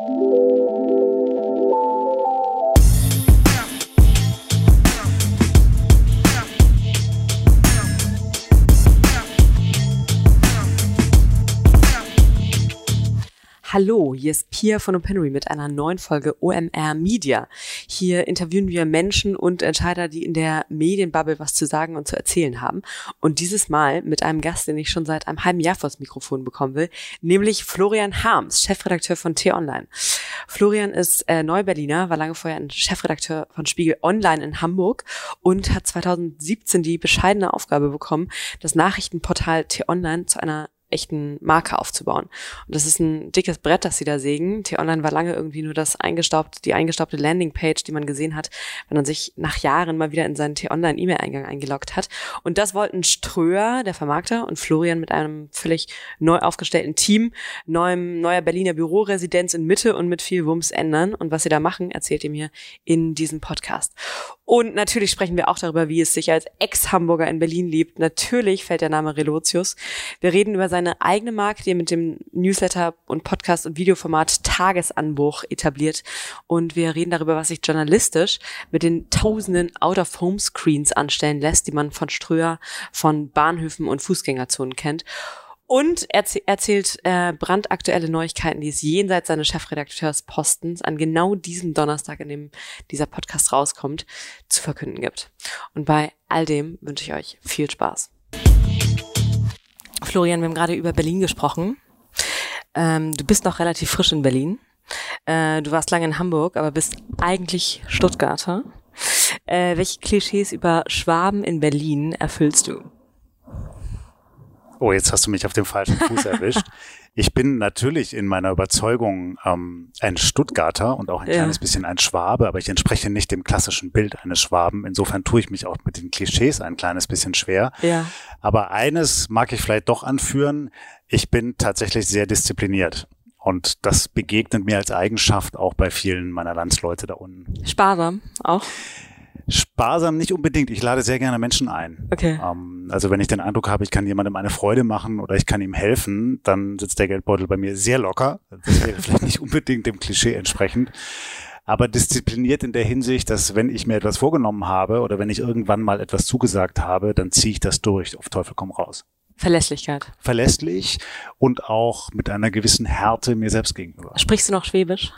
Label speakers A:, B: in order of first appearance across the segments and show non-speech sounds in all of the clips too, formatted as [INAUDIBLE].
A: you Hallo, hier ist Pia von Opinory mit einer neuen Folge OMR Media. Hier interviewen wir Menschen und Entscheider, die in der Medienbubble was zu sagen und zu erzählen haben. Und dieses Mal mit einem Gast, den ich schon seit einem halben Jahr vors Mikrofon bekommen will, nämlich Florian Harms, Chefredakteur von T-Online. Florian ist äh, Neuberliner, war lange vorher ein Chefredakteur von Spiegel Online in Hamburg und hat 2017 die bescheidene Aufgabe bekommen, das Nachrichtenportal T-Online zu einer echten Marke aufzubauen. Und das ist ein dickes Brett, das sie da sägen. T-Online war lange irgendwie nur das eingestaubte, die eingestaubte Landingpage, die man gesehen hat, wenn man sich nach Jahren mal wieder in seinen T-Online E-Mail-Eingang eingeloggt hat. Und das wollten Ströer, der Vermarkter, und Florian mit einem völlig neu aufgestellten Team, neuem, neuer Berliner Büroresidenz in Mitte und mit viel Wumms ändern. Und was sie da machen, erzählt ihr mir in diesem Podcast. Und natürlich sprechen wir auch darüber, wie es sich als Ex-Hamburger in Berlin lebt. Natürlich fällt der Name Relotius. Wir reden über seine eigene Marke, die er mit dem Newsletter und Podcast und Videoformat Tagesanbruch etabliert. Und wir reden darüber, was sich journalistisch mit den tausenden Out-of-Home-Screens anstellen lässt, die man von Ströer, von Bahnhöfen und Fußgängerzonen kennt. Und er erzählt äh, brandaktuelle Neuigkeiten, die es jenseits seines Chefredakteurspostens an genau diesem Donnerstag, in dem dieser Podcast rauskommt, zu verkünden gibt. Und bei all dem wünsche ich euch viel Spaß. Florian, wir haben gerade über Berlin gesprochen. Ähm, du bist noch relativ frisch in Berlin. Äh, du warst lange in Hamburg, aber bist eigentlich Stuttgarter. Äh, welche Klischees über Schwaben in Berlin erfüllst du?
B: Oh, jetzt hast du mich auf dem falschen Fuß [LAUGHS] erwischt. Ich bin natürlich in meiner Überzeugung ähm, ein Stuttgarter und auch ein ja. kleines bisschen ein Schwabe, aber ich entspreche nicht dem klassischen Bild eines Schwaben. Insofern tue ich mich auch mit den Klischees ein kleines bisschen schwer. Ja. Aber eines mag ich vielleicht doch anführen. Ich bin tatsächlich sehr diszipliniert. Und das begegnet mir als Eigenschaft auch bei vielen meiner Landsleute da unten.
A: Sparsam auch?
B: Sparsam nicht unbedingt. Ich lade sehr gerne Menschen ein. Okay. Ähm, also wenn ich den Eindruck habe, ich kann jemandem eine Freude machen oder ich kann ihm helfen, dann sitzt der Geldbeutel bei mir sehr locker. Das wäre vielleicht nicht unbedingt dem Klischee entsprechend. Aber diszipliniert in der Hinsicht, dass wenn ich mir etwas vorgenommen habe oder wenn ich irgendwann mal etwas zugesagt habe, dann ziehe ich das durch. Auf Teufel komm raus.
A: Verlässlichkeit.
B: Verlässlich und auch mit einer gewissen Härte mir selbst gegenüber.
A: Sprichst du noch Schwäbisch?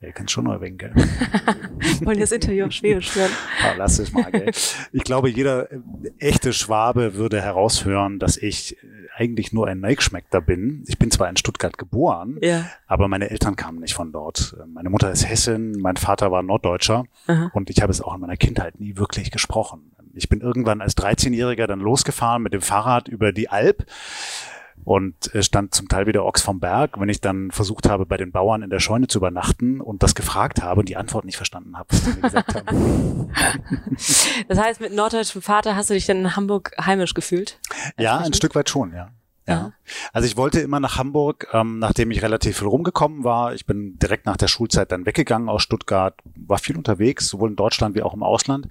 B: Ihr könnt schon neu winkeln. [LAUGHS]
A: Wollen das Interview auf Schwäbisch hören?
B: Ah, [LAUGHS] lass es mal, gell. Ich glaube, jeder äh, echte Schwabe würde heraushören, dass ich äh, eigentlich nur ein Neigschmeckter bin. Ich bin zwar in Stuttgart geboren, ja. aber meine Eltern kamen nicht von dort. Meine Mutter ist Hessin, mein Vater war Norddeutscher Aha. und ich habe es auch in meiner Kindheit nie wirklich gesprochen. Ich bin irgendwann als 13-Jähriger dann losgefahren mit dem Fahrrad über die Alp und äh, stand zum Teil wieder Ochs vom Berg, wenn ich dann versucht habe, bei den Bauern in der Scheune zu übernachten und das gefragt habe und die Antwort nicht verstanden habe, was die gesagt haben. [LAUGHS]
A: Das heißt, mit norddeutschem Vater hast du dich dann in Hamburg heimisch gefühlt?
B: Ja, ein Stück weit schon, ja. Ja. Also ich wollte immer nach Hamburg, ähm, nachdem ich relativ viel rumgekommen war. Ich bin direkt nach der Schulzeit dann weggegangen aus Stuttgart, war viel unterwegs, sowohl in Deutschland wie auch im Ausland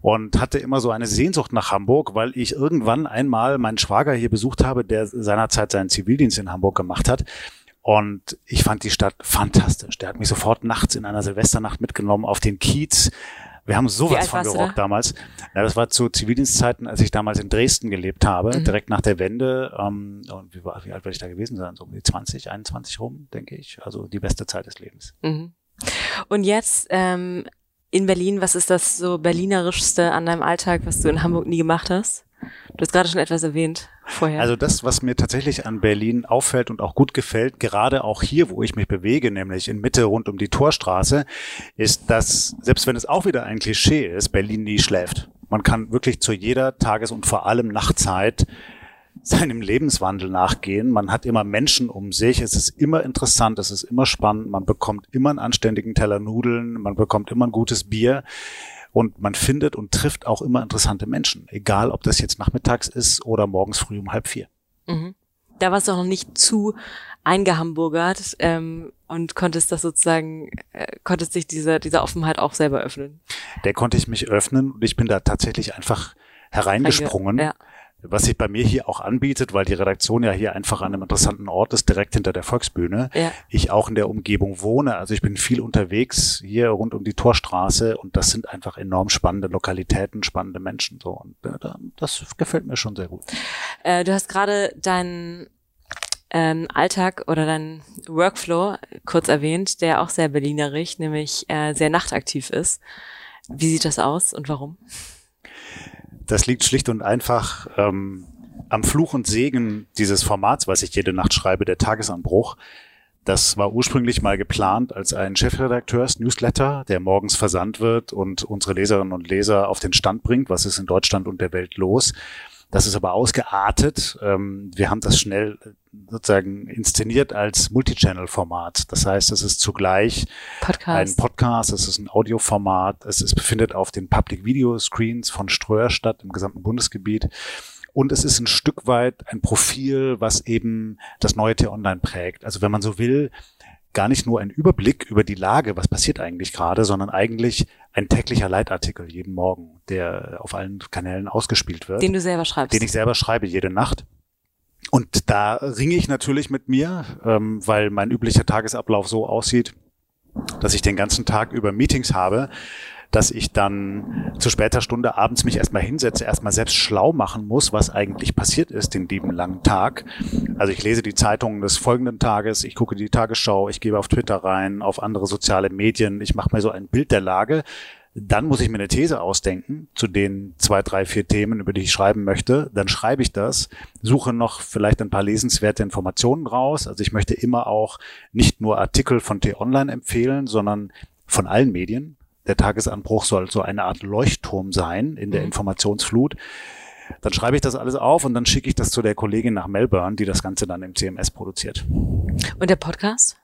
B: und hatte immer so eine Sehnsucht nach Hamburg, weil ich irgendwann einmal meinen Schwager hier besucht habe, der seinerzeit seinen Zivildienst in Hamburg gemacht hat. Und ich fand die Stadt fantastisch. Der hat mich sofort nachts in einer Silvesternacht mitgenommen auf den Kiez, wir haben sowas von gerockt damals. Ja, das war zu Zivildienstzeiten, als ich damals in Dresden gelebt habe, mhm. direkt nach der Wende. Ähm, und wie, war, wie alt werde ich da gewesen sein? So um die 20, 21 rum, denke ich. Also die beste Zeit des Lebens. Mhm.
A: Und jetzt ähm, in Berlin, was ist das so Berlinerischste an deinem Alltag, was du in Hamburg nie gemacht hast? Du hast gerade schon etwas erwähnt vorher.
B: Also das, was mir tatsächlich an Berlin auffällt und auch gut gefällt, gerade auch hier, wo ich mich bewege, nämlich in Mitte rund um die Torstraße, ist, dass, selbst wenn es auch wieder ein Klischee ist, Berlin nie schläft. Man kann wirklich zu jeder Tages- und vor allem Nachtzeit seinem Lebenswandel nachgehen. Man hat immer Menschen um sich. Es ist immer interessant, es ist immer spannend. Man bekommt immer einen anständigen Teller Nudeln. Man bekommt immer ein gutes Bier. Und man findet und trifft auch immer interessante Menschen, egal ob das jetzt nachmittags ist oder morgens früh um halb vier. Mhm.
A: Da warst du auch noch nicht zu eingehamburgert ähm, und konntest das sozusagen, äh, konntest dich dieser, dieser Offenheit auch selber öffnen.
B: Der konnte ich mich öffnen und ich bin da tatsächlich einfach hereingesprungen. Ja. Was sich bei mir hier auch anbietet, weil die Redaktion ja hier einfach an einem interessanten Ort ist, direkt hinter der Volksbühne. Ja. Ich auch in der Umgebung wohne. Also ich bin viel unterwegs hier rund um die Torstraße und das sind einfach enorm spannende Lokalitäten, spannende Menschen. So und äh, das gefällt mir schon sehr gut.
A: Äh, du hast gerade deinen ähm, Alltag oder deinen Workflow kurz erwähnt, der auch sehr berlinerisch, nämlich äh, sehr nachtaktiv ist. Wie sieht das aus und warum?
B: Das liegt schlicht und einfach ähm, am Fluch und Segen dieses Formats, was ich jede Nacht schreibe, der Tagesanbruch. Das war ursprünglich mal geplant als ein Chefredakteurs-Newsletter, der morgens versandt wird und unsere Leserinnen und Leser auf den Stand bringt, was ist in Deutschland und der Welt los. Das ist aber ausgeartet. Ähm, wir haben das schnell sozusagen inszeniert als Multichannel-Format. Das heißt, es ist zugleich Podcast. ein Podcast, es ist ein Audioformat, es ist, befindet auf den Public Video Screens von Ströer statt im gesamten Bundesgebiet. Und es ist ein Stück weit ein Profil, was eben das neue T-Online prägt. Also wenn man so will, gar nicht nur ein Überblick über die Lage, was passiert eigentlich gerade, sondern eigentlich ein täglicher Leitartikel jeden Morgen, der auf allen Kanälen ausgespielt wird.
A: Den du selber schreibst.
B: Den ich selber schreibe, jede Nacht. Und da ringe ich natürlich mit mir, ähm, weil mein üblicher Tagesablauf so aussieht, dass ich den ganzen Tag über Meetings habe, dass ich dann zu später Stunde abends mich erstmal hinsetze, erstmal selbst schlau machen muss, was eigentlich passiert ist den lieben langen Tag. Also ich lese die Zeitungen des folgenden Tages, ich gucke die Tagesschau, ich gebe auf Twitter rein, auf andere soziale Medien, ich mache mir so ein Bild der Lage. Dann muss ich mir eine These ausdenken zu den zwei, drei, vier Themen, über die ich schreiben möchte. Dann schreibe ich das, suche noch vielleicht ein paar lesenswerte Informationen raus. Also ich möchte immer auch nicht nur Artikel von T-Online empfehlen, sondern von allen Medien der Tagesanbruch soll so eine Art Leuchtturm sein in der mhm. Informationsflut. Dann schreibe ich das alles auf und dann schicke ich das zu der Kollegin nach Melbourne, die das Ganze dann im CMS produziert.
A: Und der Podcast?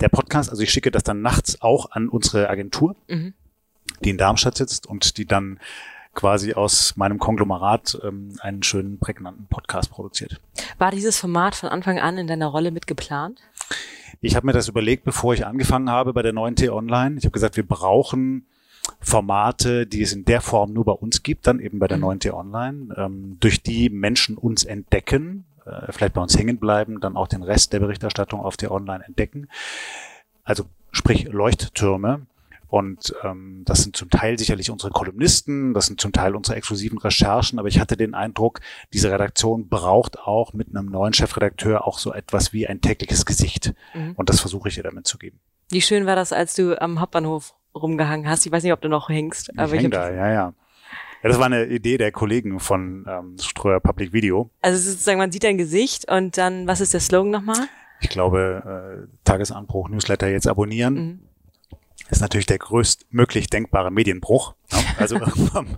B: Der Podcast, also ich schicke das dann nachts auch an unsere Agentur, mhm. die in Darmstadt sitzt und die dann quasi aus meinem Konglomerat ähm, einen schönen, prägnanten Podcast produziert.
A: War dieses Format von Anfang an in deiner Rolle mit geplant?
B: Ich habe mir das überlegt, bevor ich angefangen habe bei der 9T Online. Ich habe gesagt, wir brauchen Formate, die es in der Form nur bei uns gibt, dann eben bei der 9T mhm. Online, ähm, durch die Menschen uns entdecken, äh, vielleicht bei uns hängen bleiben, dann auch den Rest der Berichterstattung auf der Online entdecken. Also sprich Leuchttürme. Und ähm, das sind zum Teil sicherlich unsere Kolumnisten, das sind zum Teil unsere exklusiven Recherchen, aber ich hatte den Eindruck, diese Redaktion braucht auch mit einem neuen Chefredakteur auch so etwas wie ein tägliches Gesicht. Mhm. Und das versuche ich ihr damit zu geben.
A: Wie schön war das, als du am Hauptbahnhof rumgehangen hast? Ich weiß nicht, ob du noch hängst.
B: Ich aber häng ich da, ja, ja. Ja, das war eine Idee der Kollegen von ähm, Streuer Public Video.
A: Also sozusagen, man sieht dein Gesicht und dann, was ist der Slogan nochmal?
B: Ich glaube, äh, Tagesanbruch, Newsletter jetzt abonnieren. Mhm ist natürlich der größtmöglich denkbare Medienbruch. Ja? Also [LAUGHS] [LAUGHS] am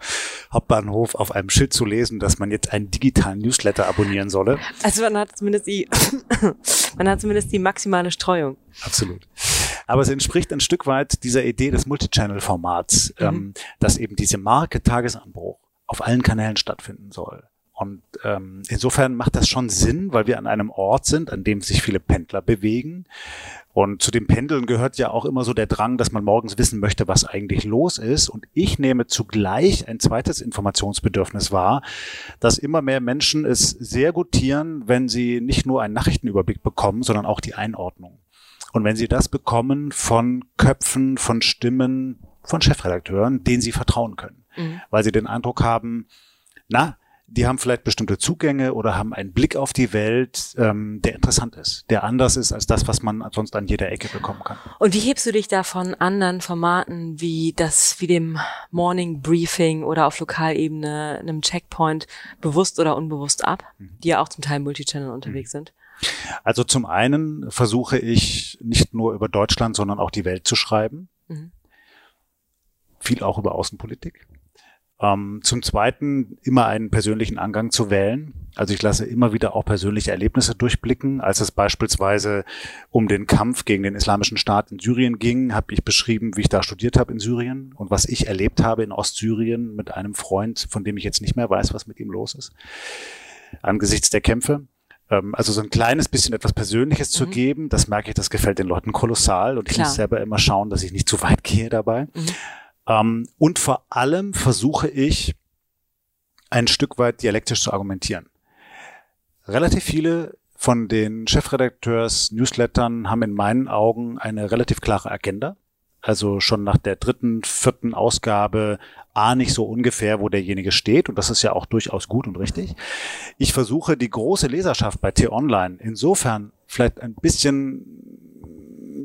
B: Hauptbahnhof auf einem Schild zu lesen, dass man jetzt einen digitalen Newsletter abonnieren solle.
A: Also man hat zumindest die, [COUGHS] man hat zumindest die maximale Streuung.
B: Absolut. Aber es entspricht ein Stück weit dieser Idee des Multichannel-Formats, mhm. ähm, dass eben diese Marke Tagesanbruch auf allen Kanälen stattfinden soll. Und ähm, insofern macht das schon Sinn, weil wir an einem Ort sind, an dem sich viele Pendler bewegen. Und zu dem Pendeln gehört ja auch immer so der Drang, dass man morgens wissen möchte, was eigentlich los ist. Und ich nehme zugleich ein zweites Informationsbedürfnis wahr, dass immer mehr Menschen es sehr gutieren, wenn sie nicht nur einen Nachrichtenüberblick bekommen, sondern auch die Einordnung. Und wenn sie das bekommen von Köpfen, von Stimmen, von Chefredakteuren, denen sie vertrauen können. Mhm. Weil sie den Eindruck haben, na, die haben vielleicht bestimmte Zugänge oder haben einen Blick auf die Welt, ähm, der interessant ist, der anders ist als das, was man sonst an jeder Ecke bekommen kann.
A: Und wie hebst du dich da von anderen Formaten wie das, wie dem Morning Briefing oder auf Lokalebene, einem Checkpoint bewusst oder unbewusst ab, mhm. die ja auch zum Teil Multichannel unterwegs mhm. sind?
B: Also zum einen versuche ich nicht nur über Deutschland, sondern auch die Welt zu schreiben. Mhm. Viel auch über Außenpolitik. Ähm, zum Zweiten immer einen persönlichen Angang zu wählen. Also ich lasse immer wieder auch persönliche Erlebnisse durchblicken. Als es beispielsweise um den Kampf gegen den Islamischen Staat in Syrien ging, habe ich beschrieben, wie ich da studiert habe in Syrien und was ich erlebt habe in Ostsyrien mit einem Freund, von dem ich jetzt nicht mehr weiß, was mit ihm los ist. Angesichts der Kämpfe ähm, also so ein kleines bisschen etwas Persönliches zu mhm. geben, das merke ich, das gefällt den Leuten kolossal und ich Klar. muss selber immer schauen, dass ich nicht zu weit gehe dabei. Mhm. Ähm, und vor allem versuche ich ein Stück weit dialektisch zu argumentieren. Relativ viele von den Chefredakteurs Newslettern haben in meinen Augen eine relativ klare Agenda. Also schon nach der dritten, vierten Ausgabe ahne ich so ungefähr, wo derjenige steht. Und das ist ja auch durchaus gut und richtig. Ich versuche die große Leserschaft bei T-Online insofern vielleicht ein bisschen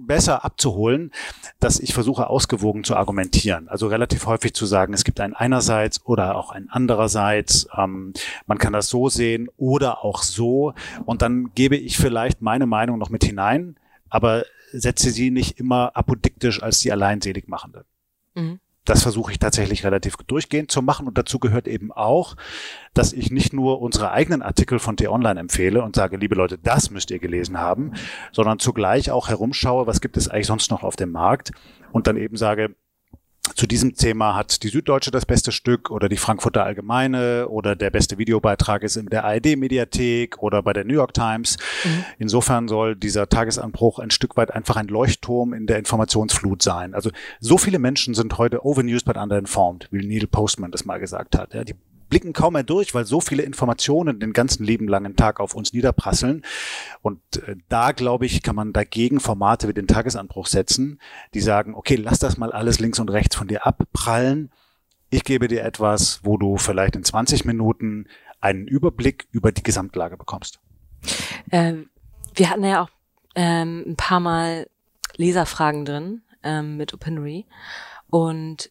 B: besser abzuholen, dass ich versuche ausgewogen zu argumentieren. Also relativ häufig zu sagen, es gibt ein einerseits oder auch ein andererseits. Ähm, man kann das so sehen oder auch so. Und dann gebe ich vielleicht meine Meinung noch mit hinein, aber setze sie nicht immer apodiktisch als die alleinselig machende. Mhm das versuche ich tatsächlich relativ durchgehend zu machen. Und dazu gehört eben auch, dass ich nicht nur unsere eigenen Artikel von T-Online empfehle und sage, liebe Leute, das müsst ihr gelesen haben, sondern zugleich auch herumschaue, was gibt es eigentlich sonst noch auf dem Markt und dann eben sage, zu diesem Thema hat die Süddeutsche das beste Stück oder die Frankfurter Allgemeine oder der beste Videobeitrag ist in der ARD-Mediathek oder bei der New York Times. Mhm. Insofern soll dieser Tagesanbruch ein Stück weit einfach ein Leuchtturm in der Informationsflut sein. Also so viele Menschen sind heute overused but underinformed, wie Neil Postman das mal gesagt hat. Ja, die blicken kaum mehr durch, weil so viele Informationen den ganzen lieben langen Tag auf uns niederprasseln. Und äh, da, glaube ich, kann man dagegen Formate wie den Tagesanbruch setzen, die sagen, okay, lass das mal alles links und rechts von dir abprallen. Ich gebe dir etwas, wo du vielleicht in 20 Minuten einen Überblick über die Gesamtlage bekommst.
A: Ähm, wir hatten ja auch ähm, ein paar Mal Leserfragen drin ähm, mit OpenRe. Und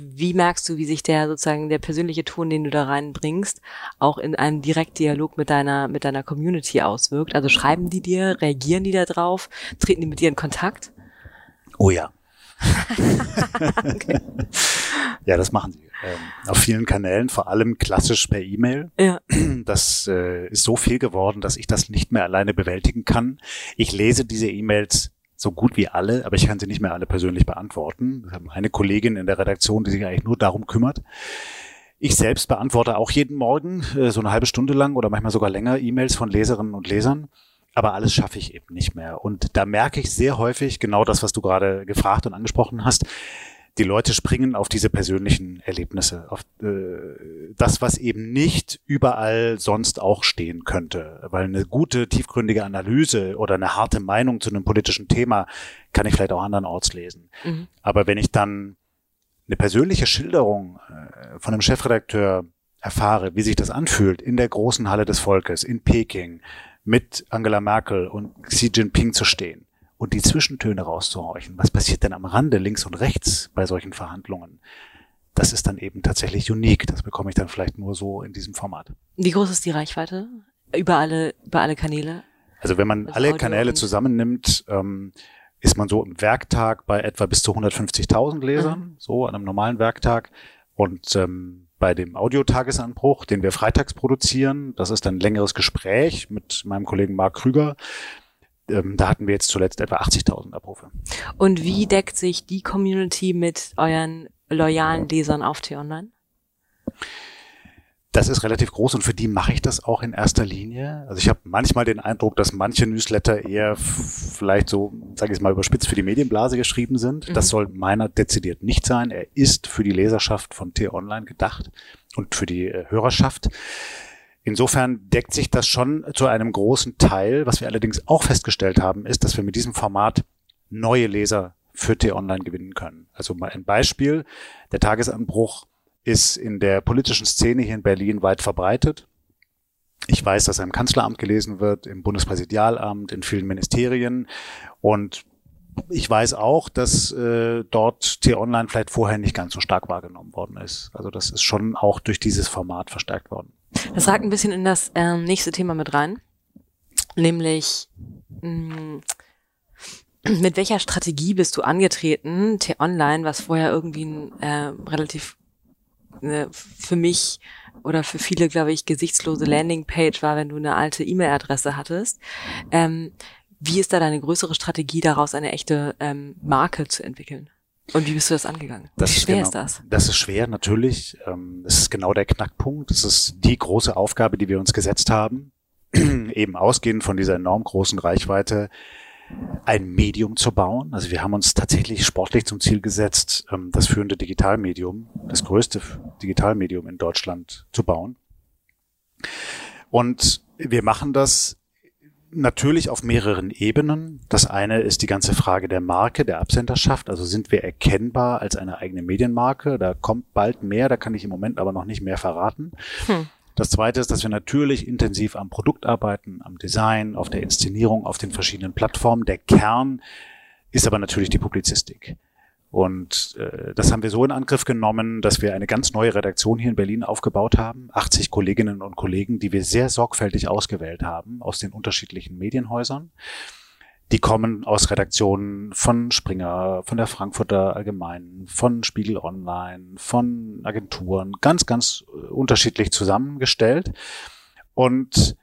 A: wie merkst du, wie sich der sozusagen der persönliche Ton, den du da reinbringst, auch in einem Direktdialog mit deiner mit deiner Community auswirkt? Also schreiben die dir, reagieren die da drauf, treten die mit dir in Kontakt?
B: Oh ja. [LAUGHS] okay. Ja, das machen sie. Ähm, auf vielen Kanälen, vor allem klassisch per E-Mail. Ja. Das äh, ist so viel geworden, dass ich das nicht mehr alleine bewältigen kann. Ich lese diese E-Mails so gut wie alle, aber ich kann sie nicht mehr alle persönlich beantworten. Wir haben eine Kollegin in der Redaktion, die sich eigentlich nur darum kümmert. Ich selbst beantworte auch jeden Morgen äh, so eine halbe Stunde lang oder manchmal sogar länger E-Mails von Leserinnen und Lesern. Aber alles schaffe ich eben nicht mehr. Und da merke ich sehr häufig genau das, was du gerade gefragt und angesprochen hast die Leute springen auf diese persönlichen Erlebnisse, auf äh, das, was eben nicht überall sonst auch stehen könnte. Weil eine gute, tiefgründige Analyse oder eine harte Meinung zu einem politischen Thema kann ich vielleicht auch andernorts lesen. Mhm. Aber wenn ich dann eine persönliche Schilderung äh, von einem Chefredakteur erfahre, wie sich das anfühlt, in der großen Halle des Volkes, in Peking, mit Angela Merkel und Xi Jinping zu stehen, und die Zwischentöne rauszuhorchen. Was passiert denn am Rande links und rechts bei solchen Verhandlungen? Das ist dann eben tatsächlich unique. Das bekomme ich dann vielleicht nur so in diesem Format.
A: Wie groß ist die Reichweite? Über alle, über alle Kanäle?
B: Also wenn man also alle Kanäle zusammennimmt, ähm, ist man so im Werktag bei etwa bis zu 150.000 Lesern, mhm. so an einem normalen Werktag. Und ähm, bei dem Audiotagesanbruch, den wir freitags produzieren, das ist ein längeres Gespräch mit meinem Kollegen Marc Krüger, ähm, da hatten wir jetzt zuletzt etwa 80.000 Abrufe.
A: Und wie deckt sich die Community mit euren loyalen Lesern auf T-Online?
B: Das ist relativ groß und für die mache ich das auch in erster Linie. Also ich habe manchmal den Eindruck, dass manche Newsletter eher vielleicht so, sage ich mal, überspitzt für die Medienblase geschrieben sind. Mhm. Das soll meiner dezidiert nicht sein. Er ist für die Leserschaft von T-Online gedacht und für die äh, Hörerschaft. Insofern deckt sich das schon zu einem großen Teil. Was wir allerdings auch festgestellt haben, ist, dass wir mit diesem Format neue Leser für T-Online gewinnen können. Also mal ein Beispiel. Der Tagesanbruch ist in der politischen Szene hier in Berlin weit verbreitet. Ich weiß, dass er im Kanzleramt gelesen wird, im Bundespräsidialamt, in vielen Ministerien. Und ich weiß auch, dass äh, dort T-Online vielleicht vorher nicht ganz so stark wahrgenommen worden ist. Also das ist schon auch durch dieses Format verstärkt worden.
A: Das ragt ein bisschen in das ähm, nächste Thema mit rein, nämlich mh, mm, [CLEARS THROAT] mit welcher Strategie bist du angetreten, T-Online, was vorher irgendwie ein äh, relativ äh, für mich oder für viele, glaube ich, gesichtslose Landingpage war, wenn du eine alte E-Mail-Adresse hattest. Ähm, wie ist da deine größere Strategie, daraus eine echte ähm, Marke zu entwickeln? Und wie bist du das angegangen?
B: Das wie schwer ist, genau, ist das? Das ist schwer, natürlich. Ähm, das ist genau der Knackpunkt. Das ist die große Aufgabe, die wir uns gesetzt haben. [CLEARS THROAT] Eben ausgehend von dieser enorm großen Reichweite, ein Medium zu bauen. Also wir haben uns tatsächlich sportlich zum Ziel gesetzt, ähm, das führende Digitalmedium, das größte Digitalmedium in Deutschland zu bauen. Und wir machen das natürlich auf mehreren Ebenen. Das eine ist die ganze Frage der Marke, der Absenderschaft. Also sind wir erkennbar als eine eigene Medienmarke? Da kommt bald mehr, da kann ich im Moment aber noch nicht mehr verraten. Hm. Das zweite ist, dass wir natürlich intensiv am Produkt arbeiten, am Design, auf der Inszenierung, auf den verschiedenen Plattformen. Der Kern ist aber natürlich die Publizistik. Und äh, das haben wir so in Angriff genommen, dass wir eine ganz neue Redaktion hier in Berlin aufgebaut haben. 80 Kolleginnen und Kollegen, die wir sehr sorgfältig ausgewählt haben aus den unterschiedlichen Medienhäusern. Die kommen aus Redaktionen von Springer, von der Frankfurter Allgemeinen, von Spiegel Online, von Agenturen, ganz, ganz äh, unterschiedlich zusammengestellt. Und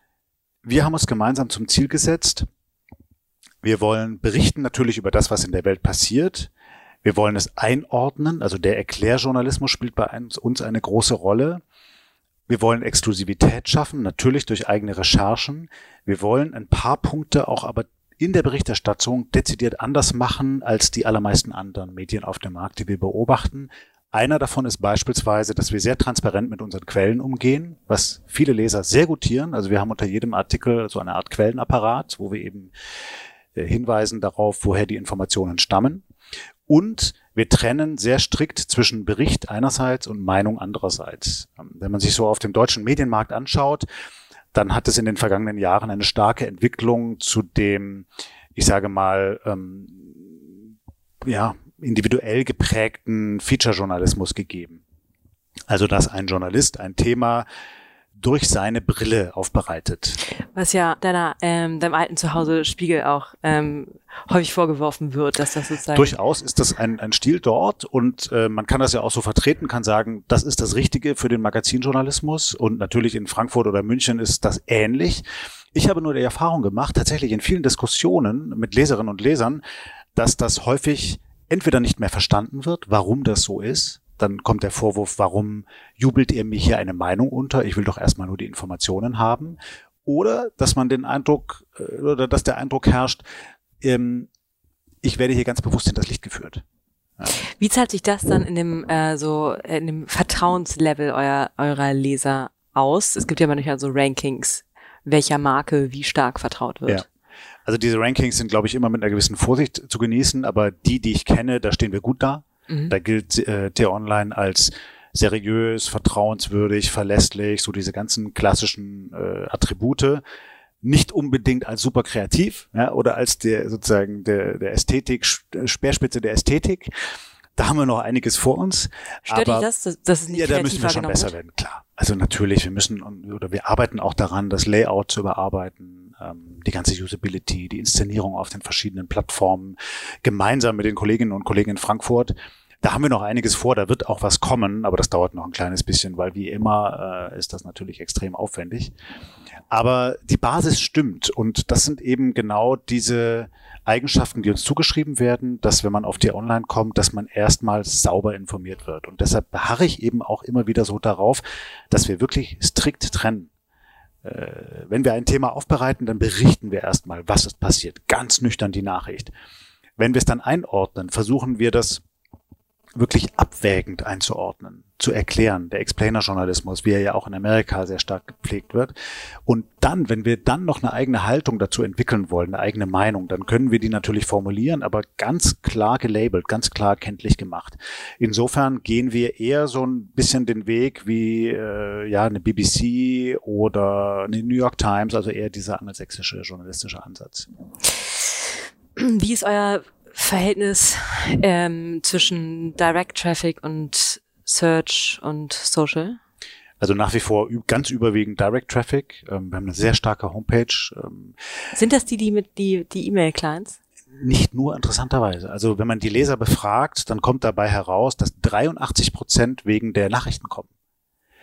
B: wir haben uns gemeinsam zum Ziel gesetzt, wir wollen berichten natürlich über das, was in der Welt passiert. Wir wollen es einordnen, also der Erklärjournalismus spielt bei uns eine große Rolle. Wir wollen Exklusivität schaffen, natürlich durch eigene Recherchen. Wir wollen ein paar Punkte auch aber in der Berichterstattung dezidiert anders machen als die allermeisten anderen Medien auf dem Markt, die wir beobachten. Einer davon ist beispielsweise, dass wir sehr transparent mit unseren Quellen umgehen, was viele Leser sehr gutieren. Also wir haben unter jedem Artikel so eine Art Quellenapparat, wo wir eben äh, hinweisen darauf, woher die Informationen stammen. Und wir trennen sehr strikt zwischen Bericht einerseits und Meinung andererseits. Ähm, wenn man sich so auf dem deutschen Medienmarkt anschaut, dann hat es in den vergangenen Jahren eine starke Entwicklung zu dem, ich sage mal, ähm, ja, individuell geprägten Feature-Journalismus gegeben. Also, dass ein Journalist ein Thema durch seine Brille aufbereitet.
A: Was ja deiner, ähm, deinem alten Zuhause Spiegel auch ähm, häufig vorgeworfen wird, dass das sozusagen.
B: Durchaus ist das ein, ein Stil dort und äh, man kann das ja auch so vertreten, kann sagen, das ist das Richtige für den Magazinjournalismus und natürlich in Frankfurt oder München ist das ähnlich. Ich habe nur die Erfahrung gemacht, tatsächlich in vielen Diskussionen mit Leserinnen und Lesern, dass das häufig entweder nicht mehr verstanden wird, warum das so ist, dann kommt der Vorwurf, warum jubelt ihr mir hier eine Meinung unter? Ich will doch erstmal nur die Informationen haben. Oder dass man den Eindruck, äh, oder dass der Eindruck herrscht, ähm, ich werde hier ganz bewusst in das Licht geführt.
A: Ja. Wie zahlt sich das dann in dem äh, so in dem Vertrauenslevel eurer eurer Leser aus? Es gibt ja manchmal so Rankings, welcher Marke wie stark vertraut wird. Ja.
B: Also diese Rankings sind, glaube ich, immer mit einer gewissen Vorsicht zu genießen, aber die, die ich kenne, da stehen wir gut da. Mhm. Da gilt äh, T-Online als seriös, vertrauenswürdig, verlässlich, so diese ganzen klassischen äh, Attribute. Nicht unbedingt als super kreativ ja, oder als der sozusagen der, der Ästhetik, Speerspitze der Ästhetik. Da haben wir noch einiges vor uns.
A: Stört aber, dich das, dass, dass es nicht
B: Ja, da müssen wir schon besser wird? werden, klar. Also natürlich, wir müssen oder wir arbeiten auch daran, das Layout zu überarbeiten, ähm, die ganze Usability, die Inszenierung auf den verschiedenen Plattformen, gemeinsam mit den Kolleginnen und Kollegen in Frankfurt. Da haben wir noch einiges vor, da wird auch was kommen, aber das dauert noch ein kleines bisschen, weil wie immer äh, ist das natürlich extrem aufwendig. Aber die Basis stimmt und das sind eben genau diese Eigenschaften, die uns zugeschrieben werden, dass wenn man auf die Online kommt, dass man erstmal sauber informiert wird. Und deshalb beharre ich eben auch immer wieder so darauf, dass wir wirklich strikt trennen. Äh, wenn wir ein Thema aufbereiten, dann berichten wir erstmal, was ist passiert. Ganz nüchtern die Nachricht. Wenn wir es dann einordnen, versuchen wir das wirklich abwägend einzuordnen, zu erklären, der Explainer-Journalismus, wie er ja auch in Amerika sehr stark gepflegt wird. Und dann, wenn wir dann noch eine eigene Haltung dazu entwickeln wollen, eine eigene Meinung, dann können wir die natürlich formulieren, aber ganz klar gelabelt, ganz klar kenntlich gemacht. Insofern gehen wir eher so ein bisschen den Weg wie äh, ja eine BBC oder eine New York Times, also eher dieser angelsächsische journalistische Ansatz.
A: Wie ist euer Verhältnis ähm, zwischen Direct Traffic und Search und Social?
B: Also nach wie vor ganz überwiegend Direct Traffic. Ähm, wir haben eine sehr starke Homepage. Ähm,
A: Sind das die, die mit die die E-Mail-Clients?
B: Nicht nur interessanterweise. Also wenn man die Leser befragt, dann kommt dabei heraus, dass 83 Prozent wegen der Nachrichten kommen.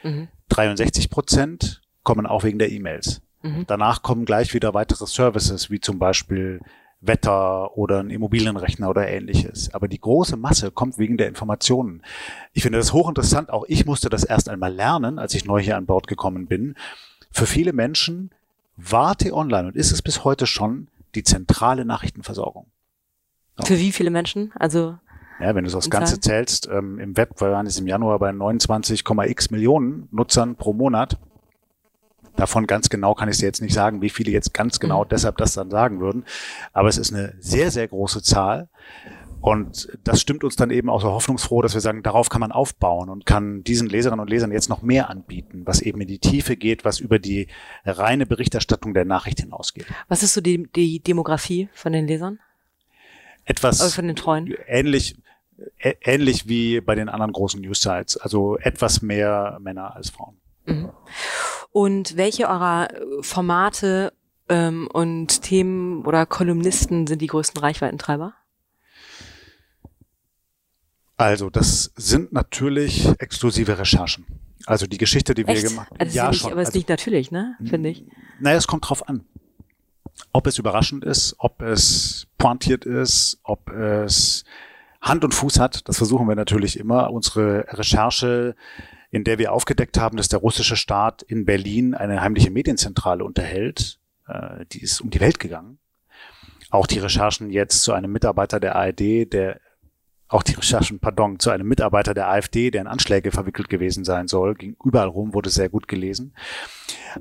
B: Mhm. 63 Prozent kommen auch wegen der E-Mails. Mhm. Danach kommen gleich wieder weitere Services, wie zum Beispiel Wetter oder ein Immobilienrechner oder ähnliches. Aber die große Masse kommt wegen der Informationen. Ich finde das hochinteressant. Auch ich musste das erst einmal lernen, als ich neu hier an Bord gekommen bin. Für viele Menschen war T-Online und ist es bis heute schon die zentrale Nachrichtenversorgung.
A: Für wie viele Menschen? Also
B: ja, wenn du das Ganze zählst, ähm, im Web waren es im Januar bei 29,x Millionen Nutzern pro Monat. Davon ganz genau kann ich dir jetzt nicht sagen, wie viele jetzt ganz genau mhm. deshalb das dann sagen würden. Aber es ist eine sehr, sehr große Zahl. Und das stimmt uns dann eben auch so hoffnungsfroh, dass wir sagen, darauf kann man aufbauen und kann diesen Leserinnen und Lesern jetzt noch mehr anbieten, was eben in die Tiefe geht, was über die reine Berichterstattung der Nachricht hinausgeht.
A: Was ist so die, die Demografie von den Lesern?
B: Etwas
A: also von den Treuen?
B: ähnlich, ähnlich wie bei den anderen großen News-Sites. Also etwas mehr Männer als Frauen.
A: Mhm. Und welche eurer Formate ähm, und Themen oder Kolumnisten sind die größten Reichweitentreiber?
B: Also, das sind natürlich exklusive Recherchen. Also die Geschichte, die
A: Echt?
B: wir gemacht
A: haben. Also
B: ja,
A: nicht,
B: schon.
A: Aber es ist
B: also,
A: nicht natürlich, ne? Finde ich.
B: Naja, es kommt drauf an. Ob es überraschend ist, ob es pointiert ist, ob es Hand und Fuß hat, das versuchen wir natürlich immer. Unsere Recherche, in der wir aufgedeckt haben, dass der russische Staat in Berlin eine heimliche Medienzentrale unterhält, äh, die ist um die Welt gegangen. Auch die Recherchen jetzt zu einem Mitarbeiter der ARD, der auch die Recherchen, pardon, zu einem Mitarbeiter der AfD, der in Anschläge verwickelt gewesen sein soll, ging überall rum, wurde sehr gut gelesen.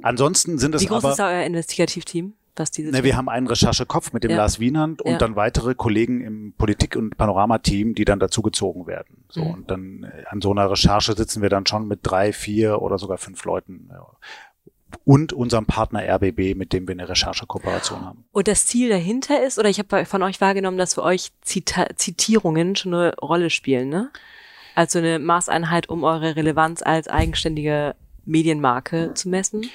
B: Ansonsten sind es
A: Wie groß
B: aber,
A: ist euer Investigativteam? Was diese
B: ne, wir haben einen Recherchekopf mit dem
A: Ja.
B: Lars Wienand und
A: Ja.
B: dann weitere Kollegen im Politik- und Panorama-Team, die dann dazugezogen werden. So,
A: Mhm.
B: und dann äh, an so einer Recherche sitzen wir dann schon mit drei, vier oder sogar fünf Leuten. Und unserem Partner RBB, mit dem wir eine Recherchekooperation haben.
A: Und das Ziel dahinter ist, oder ich habe von euch wahrgenommen, dass für euch Zita Zitierungen schon eine Rolle spielen, ne? Also eine Maßeinheit, um eure Relevanz als eigenständige Medienmarke zu messen.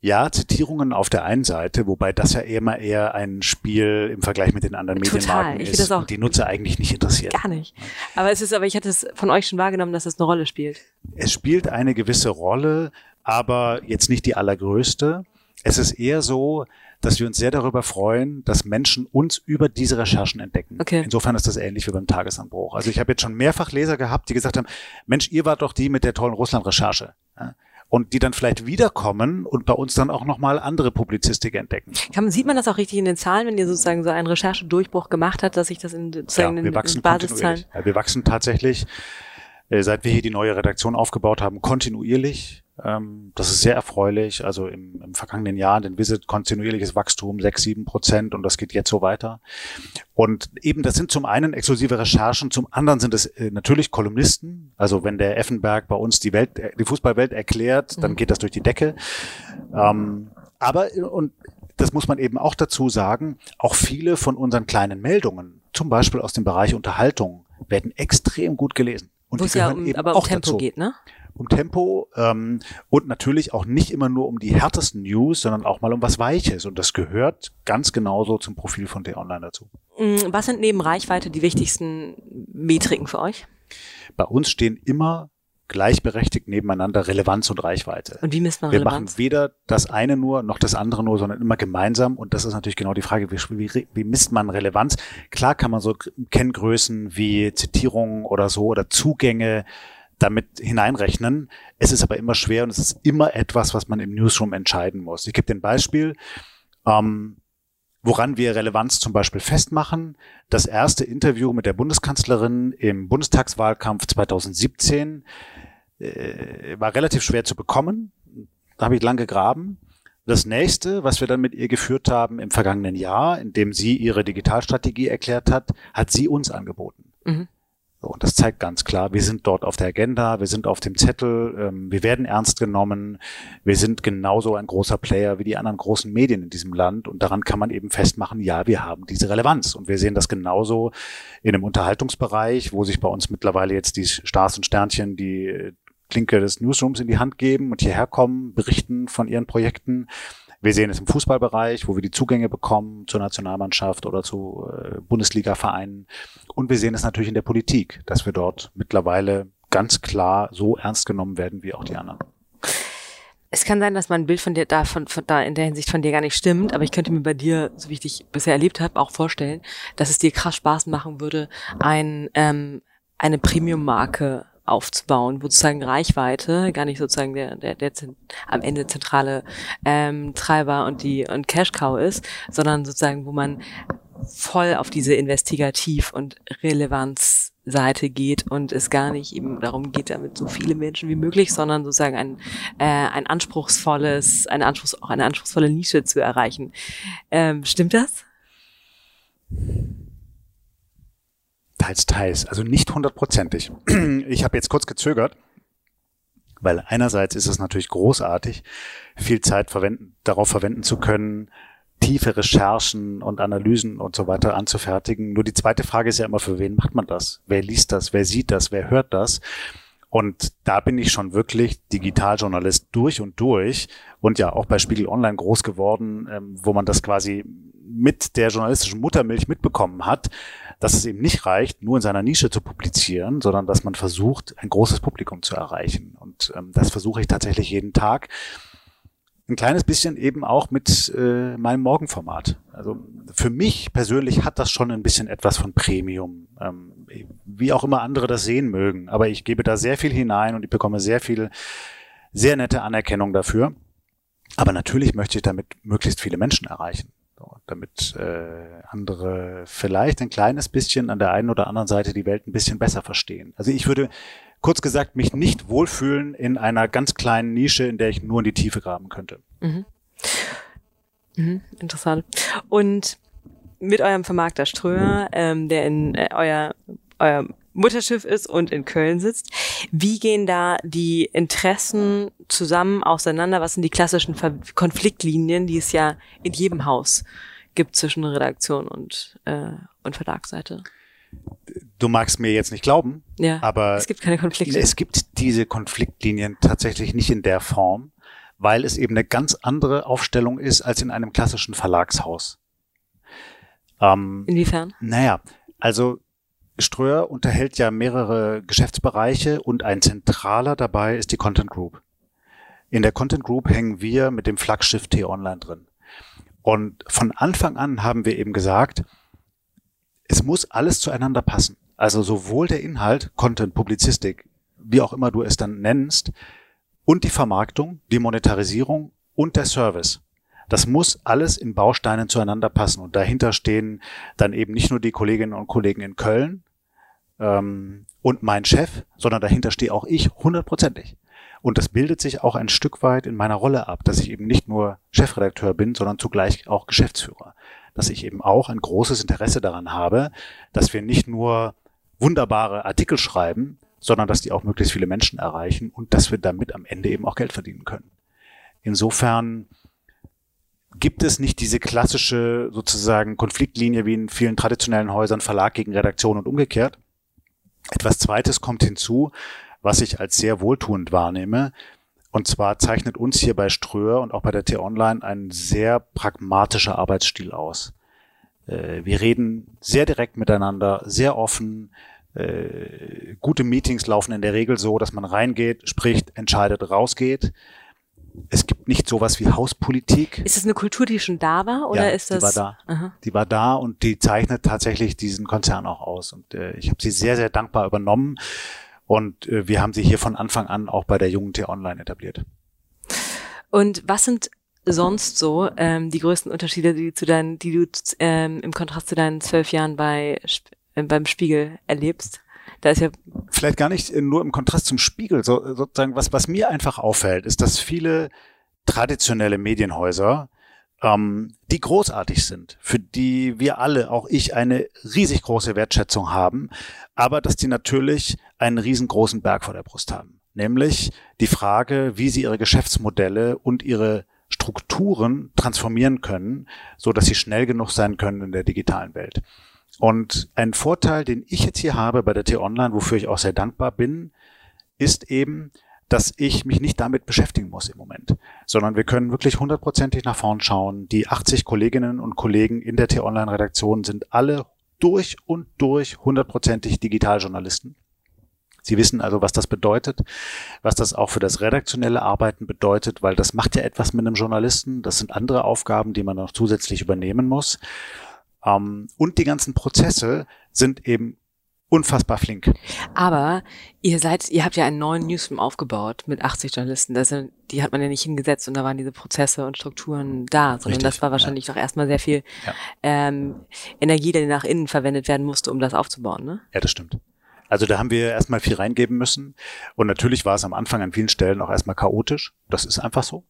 B: Ja, Zitierungen auf der einen Seite, wobei das ja immer eher ein Spiel im Vergleich mit den anderen
A: Total.
B: Medienmarken
A: Ich
B: ist
A: das auch-
B: und die Nutzer eigentlich nicht interessiert.
A: Gar nicht. Aber es ist, aber ich hatte es von euch schon wahrgenommen, dass es eine Rolle spielt.
B: Es spielt eine gewisse Rolle, aber jetzt nicht die allergrößte. Es ist eher so, dass wir uns sehr darüber freuen, dass Menschen uns über diese Recherchen entdecken.
A: Okay.
B: Insofern ist das ähnlich wie beim Tagesanbruch. Also ich habe jetzt schon mehrfach Leser gehabt, die gesagt haben, Mensch, ihr wart doch die mit der tollen Russland-Recherche. Ja? Und die dann vielleicht wiederkommen und bei uns dann auch nochmal andere Publizistik entdecken.
A: Kann, sieht man das auch richtig in den Zahlen, wenn ihr sozusagen so einen Recherchedurchbruch gemacht habt, dass sich das in,
B: Ja,
A: sozusagen in,
B: wir
A: in
B: wachsen
A: Basiszahlen?
B: kontinuierlich. Ja, wir wachsen tatsächlich, äh, seit wir hier die neue Redaktion aufgebaut haben, kontinuierlich. Ähm, das ist sehr erfreulich. Also im, im vergangenen Jahr, den Visit, kontinuierliches Wachstum, sechs, sieben Prozent und das geht jetzt so weiter. Und eben, das sind zum einen exklusive Recherchen, zum anderen sind es äh, natürlich Kolumnisten. Also wenn der Effenberg bei uns die Welt, äh, die Fußballwelt erklärt, dann
A: Mhm.
B: geht das durch die Decke. Ähm, aber, und das muss man eben auch dazu sagen, auch viele von unseren kleinen Meldungen, zum Beispiel aus dem Bereich Unterhaltung, werden extrem gut gelesen. Und
A: Wo
B: die
A: es ja um,
B: eben
A: aber um
B: auch
A: Tempo
B: dazu.
A: geht, ne?
B: Um Tempo ähm, und natürlich auch nicht immer nur um die härtesten News, sondern auch mal um was Weiches. Und das gehört ganz genauso zum Profil von T-Online dazu.
A: Mm, Was sind neben Reichweite die wichtigsten Metriken für euch?
B: Bei uns stehen immer gleichberechtigt nebeneinander Relevanz und Reichweite.
A: Und wie misst man
B: Wir
A: Relevanz?
B: machen weder das eine nur noch das andere nur, sondern immer gemeinsam. Und das ist natürlich genau die Frage, wie, wie, wie misst man Relevanz? Klar kann man so Kenngrößen wie Zitierungen oder so oder Zugänge damit hineinrechnen. Es ist aber immer schwer und es ist immer etwas, was man im Newsroom entscheiden muss. Ich gebe dir ein Beispiel. Ähm, woran wir Relevanz zum Beispiel festmachen. Das erste Interview mit der Bundeskanzlerin im Bundestagswahlkampf 2017 äh, war relativ schwer zu bekommen. Da habe ich lang gegraben. Das nächste, was wir dann mit ihr geführt haben im vergangenen Jahr, in dem sie ihre Digitalstrategie erklärt hat, hat sie uns angeboten.
A: Mhm.
B: Und das zeigt ganz klar, wir sind dort auf der Agenda, wir sind auf dem Zettel, ähm, wir werden ernst genommen, wir sind genauso ein großer Player wie die anderen großen Medien in diesem Land und daran kann man eben festmachen, ja, wir haben diese Relevanz und wir sehen das genauso in einem Unterhaltungsbereich, wo sich bei uns mittlerweile jetzt die Stars und Sternchen die Klinke des Newsrooms in die Hand geben und hierher kommen, berichten von ihren Projekten. Wir sehen es im Fußballbereich, wo wir die Zugänge bekommen zur Nationalmannschaft oder zu äh, Bundesliga-Vereinen. Und wir sehen es natürlich in der Politik, dass wir dort mittlerweile ganz klar so ernst genommen werden wie auch die anderen.
A: Es kann sein, dass mein Bild von dir da, von, von da in der Hinsicht von dir gar nicht stimmt, aber ich könnte mir bei dir, so wie ich dich bisher erlebt habe, auch vorstellen, dass es dir krass Spaß machen würde, ein, ähm, eine Premium-Marke aufzubauen, wo sozusagen Reichweite gar nicht sozusagen der, der, der am Ende zentrale ähm, Treiber und die und Cash Cow ist, sondern sozusagen, wo man voll auf diese Investigativ- und Relevanzseite geht und es gar nicht eben darum geht, damit so viele Menschen wie möglich, sondern sozusagen ein, äh, ein anspruchsvolles, eine, Anspruchs, auch eine anspruchsvolle Nische zu erreichen. Ähm, stimmt das?
B: Teils, teils. Also nicht hundertprozentig. [CLEARS THROAT] Ich habe jetzt kurz gezögert, weil einerseits ist es natürlich großartig, viel Zeit verwenden, darauf verwenden zu können, tiefe Recherchen und Analysen und so weiter anzufertigen. Nur die zweite Frage ist ja immer, für wen macht man das? Wer liest das? Wer sieht das? Wer hört das? Und da bin ich schon wirklich Digitaljournalist durch und durch und ja auch bei Spiegel Online groß geworden, ähm, wo man das quasi mit der journalistischen Muttermilch mitbekommen hat, dass es eben nicht reicht, nur in seiner Nische zu publizieren, sondern dass man versucht, ein großes Publikum zu erreichen. Und ähm, das versuche ich tatsächlich jeden Tag ein kleines bisschen eben auch mit äh, meinem Morgenformat. Also für mich persönlich hat das schon ein bisschen etwas von Premium, ähm, wie auch immer andere das sehen mögen. Aber ich gebe da sehr viel hinein und ich bekomme sehr viel, sehr nette Anerkennung dafür. Aber natürlich möchte ich damit möglichst viele Menschen erreichen. Damit äh, andere vielleicht ein kleines bisschen an der einen oder anderen Seite die Welt ein bisschen besser verstehen. Also ich würde kurz gesagt, mich nicht wohlfühlen in einer ganz kleinen Nische, in der ich nur in die Tiefe graben könnte. Mhm.
A: Mhm, interessant. Und mit eurem Vermarkter Ströer, ähm, der in äh, euer, euer Mutterschiff ist und in Köln sitzt. Wie gehen da die Interessen zusammen auseinander? Was sind die klassischen Ver Konfliktlinien, die es ja in jedem Haus gibt zwischen Redaktion und, äh, und Verlagsseite?
B: du magst mir jetzt nicht glauben,
A: ja,
B: aber
A: es gibt keine Konfliktlinien.
B: Es gibt diese Konfliktlinien tatsächlich nicht in der Form, weil es eben eine ganz andere Aufstellung ist als in einem klassischen Verlagshaus.
A: Ähm, Inwiefern?
B: Naja, also Ströer unterhält ja mehrere Geschäftsbereiche und ein zentraler dabei ist die Content Group. In der Content Group hängen wir mit dem Flaggschiff T-Online drin. Und von Anfang an haben wir eben gesagt, es muss alles zueinander passen. Also sowohl der Inhalt, Content, Publizistik, wie auch immer du es dann nennst, und die Vermarktung, die Monetarisierung und der Service. Das muss alles in Bausteinen zueinander passen. Und dahinter stehen dann eben nicht nur die Kolleginnen und Kollegen in Köln ähm, und mein Chef, sondern dahinter stehe auch ich hundertprozentig. Und das bildet sich auch ein Stück weit in meiner Rolle ab, dass ich eben nicht nur Chefredakteur bin, sondern zugleich auch Geschäftsführer dass ich eben auch ein großes Interesse daran habe, dass wir nicht nur wunderbare Artikel schreiben, sondern dass die auch möglichst viele Menschen erreichen und dass wir damit am Ende eben auch Geld verdienen können. Insofern gibt es nicht diese klassische sozusagen Konfliktlinie wie in vielen traditionellen Häusern Verlag gegen Redaktion und umgekehrt. Etwas Zweites kommt hinzu, was ich als sehr wohltuend wahrnehme. Und zwar zeichnet uns hier bei Ströer und auch bei der T-Online ein sehr pragmatischer Arbeitsstil aus. Äh, wir reden sehr direkt miteinander, sehr offen. Äh, gute Meetings laufen in der Regel so, dass man reingeht, spricht, entscheidet, rausgeht. Es gibt nicht sowas wie Hauspolitik.
A: Ist das eine Kultur, die schon da war, oder
B: ja,
A: ist das?
B: Die war da. Aha. Die war da und die zeichnet tatsächlich diesen Konzern auch aus. Und äh, ich habe sie sehr, sehr dankbar übernommen. Und äh, wir haben sie hier von Anfang an auch bei der jungen T-Online etabliert.
A: Und was sind sonst so ähm, die größten Unterschiede, die, zu deinen, die du ähm, im Kontrast zu deinen zwölf Jahren bei, äh, beim Spiegel erlebst? Da ist ja
B: vielleicht gar nicht nur im Kontrast zum Spiegel, so, sozusagen was was mir einfach auffällt, ist, dass viele traditionelle Medienhäuser ähm, die großartig sind, für die wir alle, auch ich, eine riesig große Wertschätzung haben, aber dass die natürlich einen riesengroßen Berg vor der Brust haben. Nämlich die Frage, wie sie ihre Geschäftsmodelle und ihre Strukturen transformieren können, so dass sie schnell genug sein können in der digitalen Welt. Und ein Vorteil, den ich jetzt hier habe bei der T-Online, wofür ich auch sehr dankbar bin, ist eben, dass ich mich nicht damit beschäftigen muss im Moment, sondern wir können wirklich hundertprozentig nach vorn schauen. Die 80 Kolleginnen und Kollegen in der T-Online-Redaktion sind alle durch und durch hundertprozentig Digitaljournalisten. Sie wissen also, was das bedeutet, was das auch für das redaktionelle Arbeiten bedeutet, weil das macht ja etwas mit einem Journalisten. Das sind andere Aufgaben, die man noch zusätzlich übernehmen muss. Ähm, und die ganzen Prozesse sind eben unfassbar flink.
A: Aber ihr seid, ihr habt ja einen neuen Newsroom aufgebaut mit 80 Journalisten. Das sind, die hat man ja nicht hingesetzt und da waren diese Prozesse und Strukturen da, sondern Richtig, das war wahrscheinlich ja. doch erstmal sehr viel ja. ähm, Energie, die nach innen verwendet werden musste, um das aufzubauen, ne?
B: Ja, das stimmt. Also da haben wir erstmal viel reingeben müssen. Und natürlich war es am Anfang an vielen Stellen auch erstmal chaotisch. Das ist einfach so.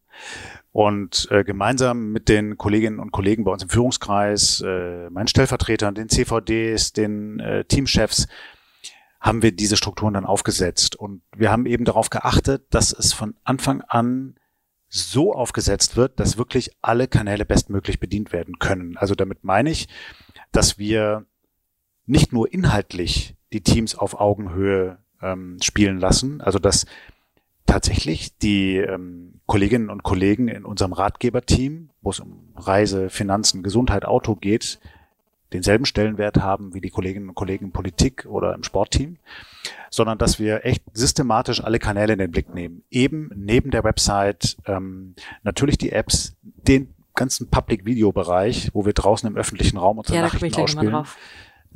B: Und äh, gemeinsam mit den Kolleginnen und Kollegen bei uns im Führungskreis, äh, meinen Stellvertretern, den CVDs, den äh, Teamchefs, haben wir diese Strukturen dann aufgesetzt. Und wir haben eben darauf geachtet, dass es von Anfang an so aufgesetzt wird, dass wirklich alle Kanäle bestmöglich bedient werden können. Also damit meine ich, dass wir nicht nur inhaltlich die Teams auf Augenhöhe ähm, spielen lassen. Also dass tatsächlich die ähm, Kolleginnen und Kollegen in unserem Ratgeberteam, wo es um Reise, Finanzen, Gesundheit, Auto geht, denselben Stellenwert haben wie die Kolleginnen und Kollegen in Politik oder im Sportteam, sondern dass wir echt systematisch alle Kanäle in den Blick nehmen. Eben neben der Website ähm, natürlich die Apps, den ganzen Public-Video-Bereich, wo wir draußen im öffentlichen Raum unsere ja, Nachrichten ausspielen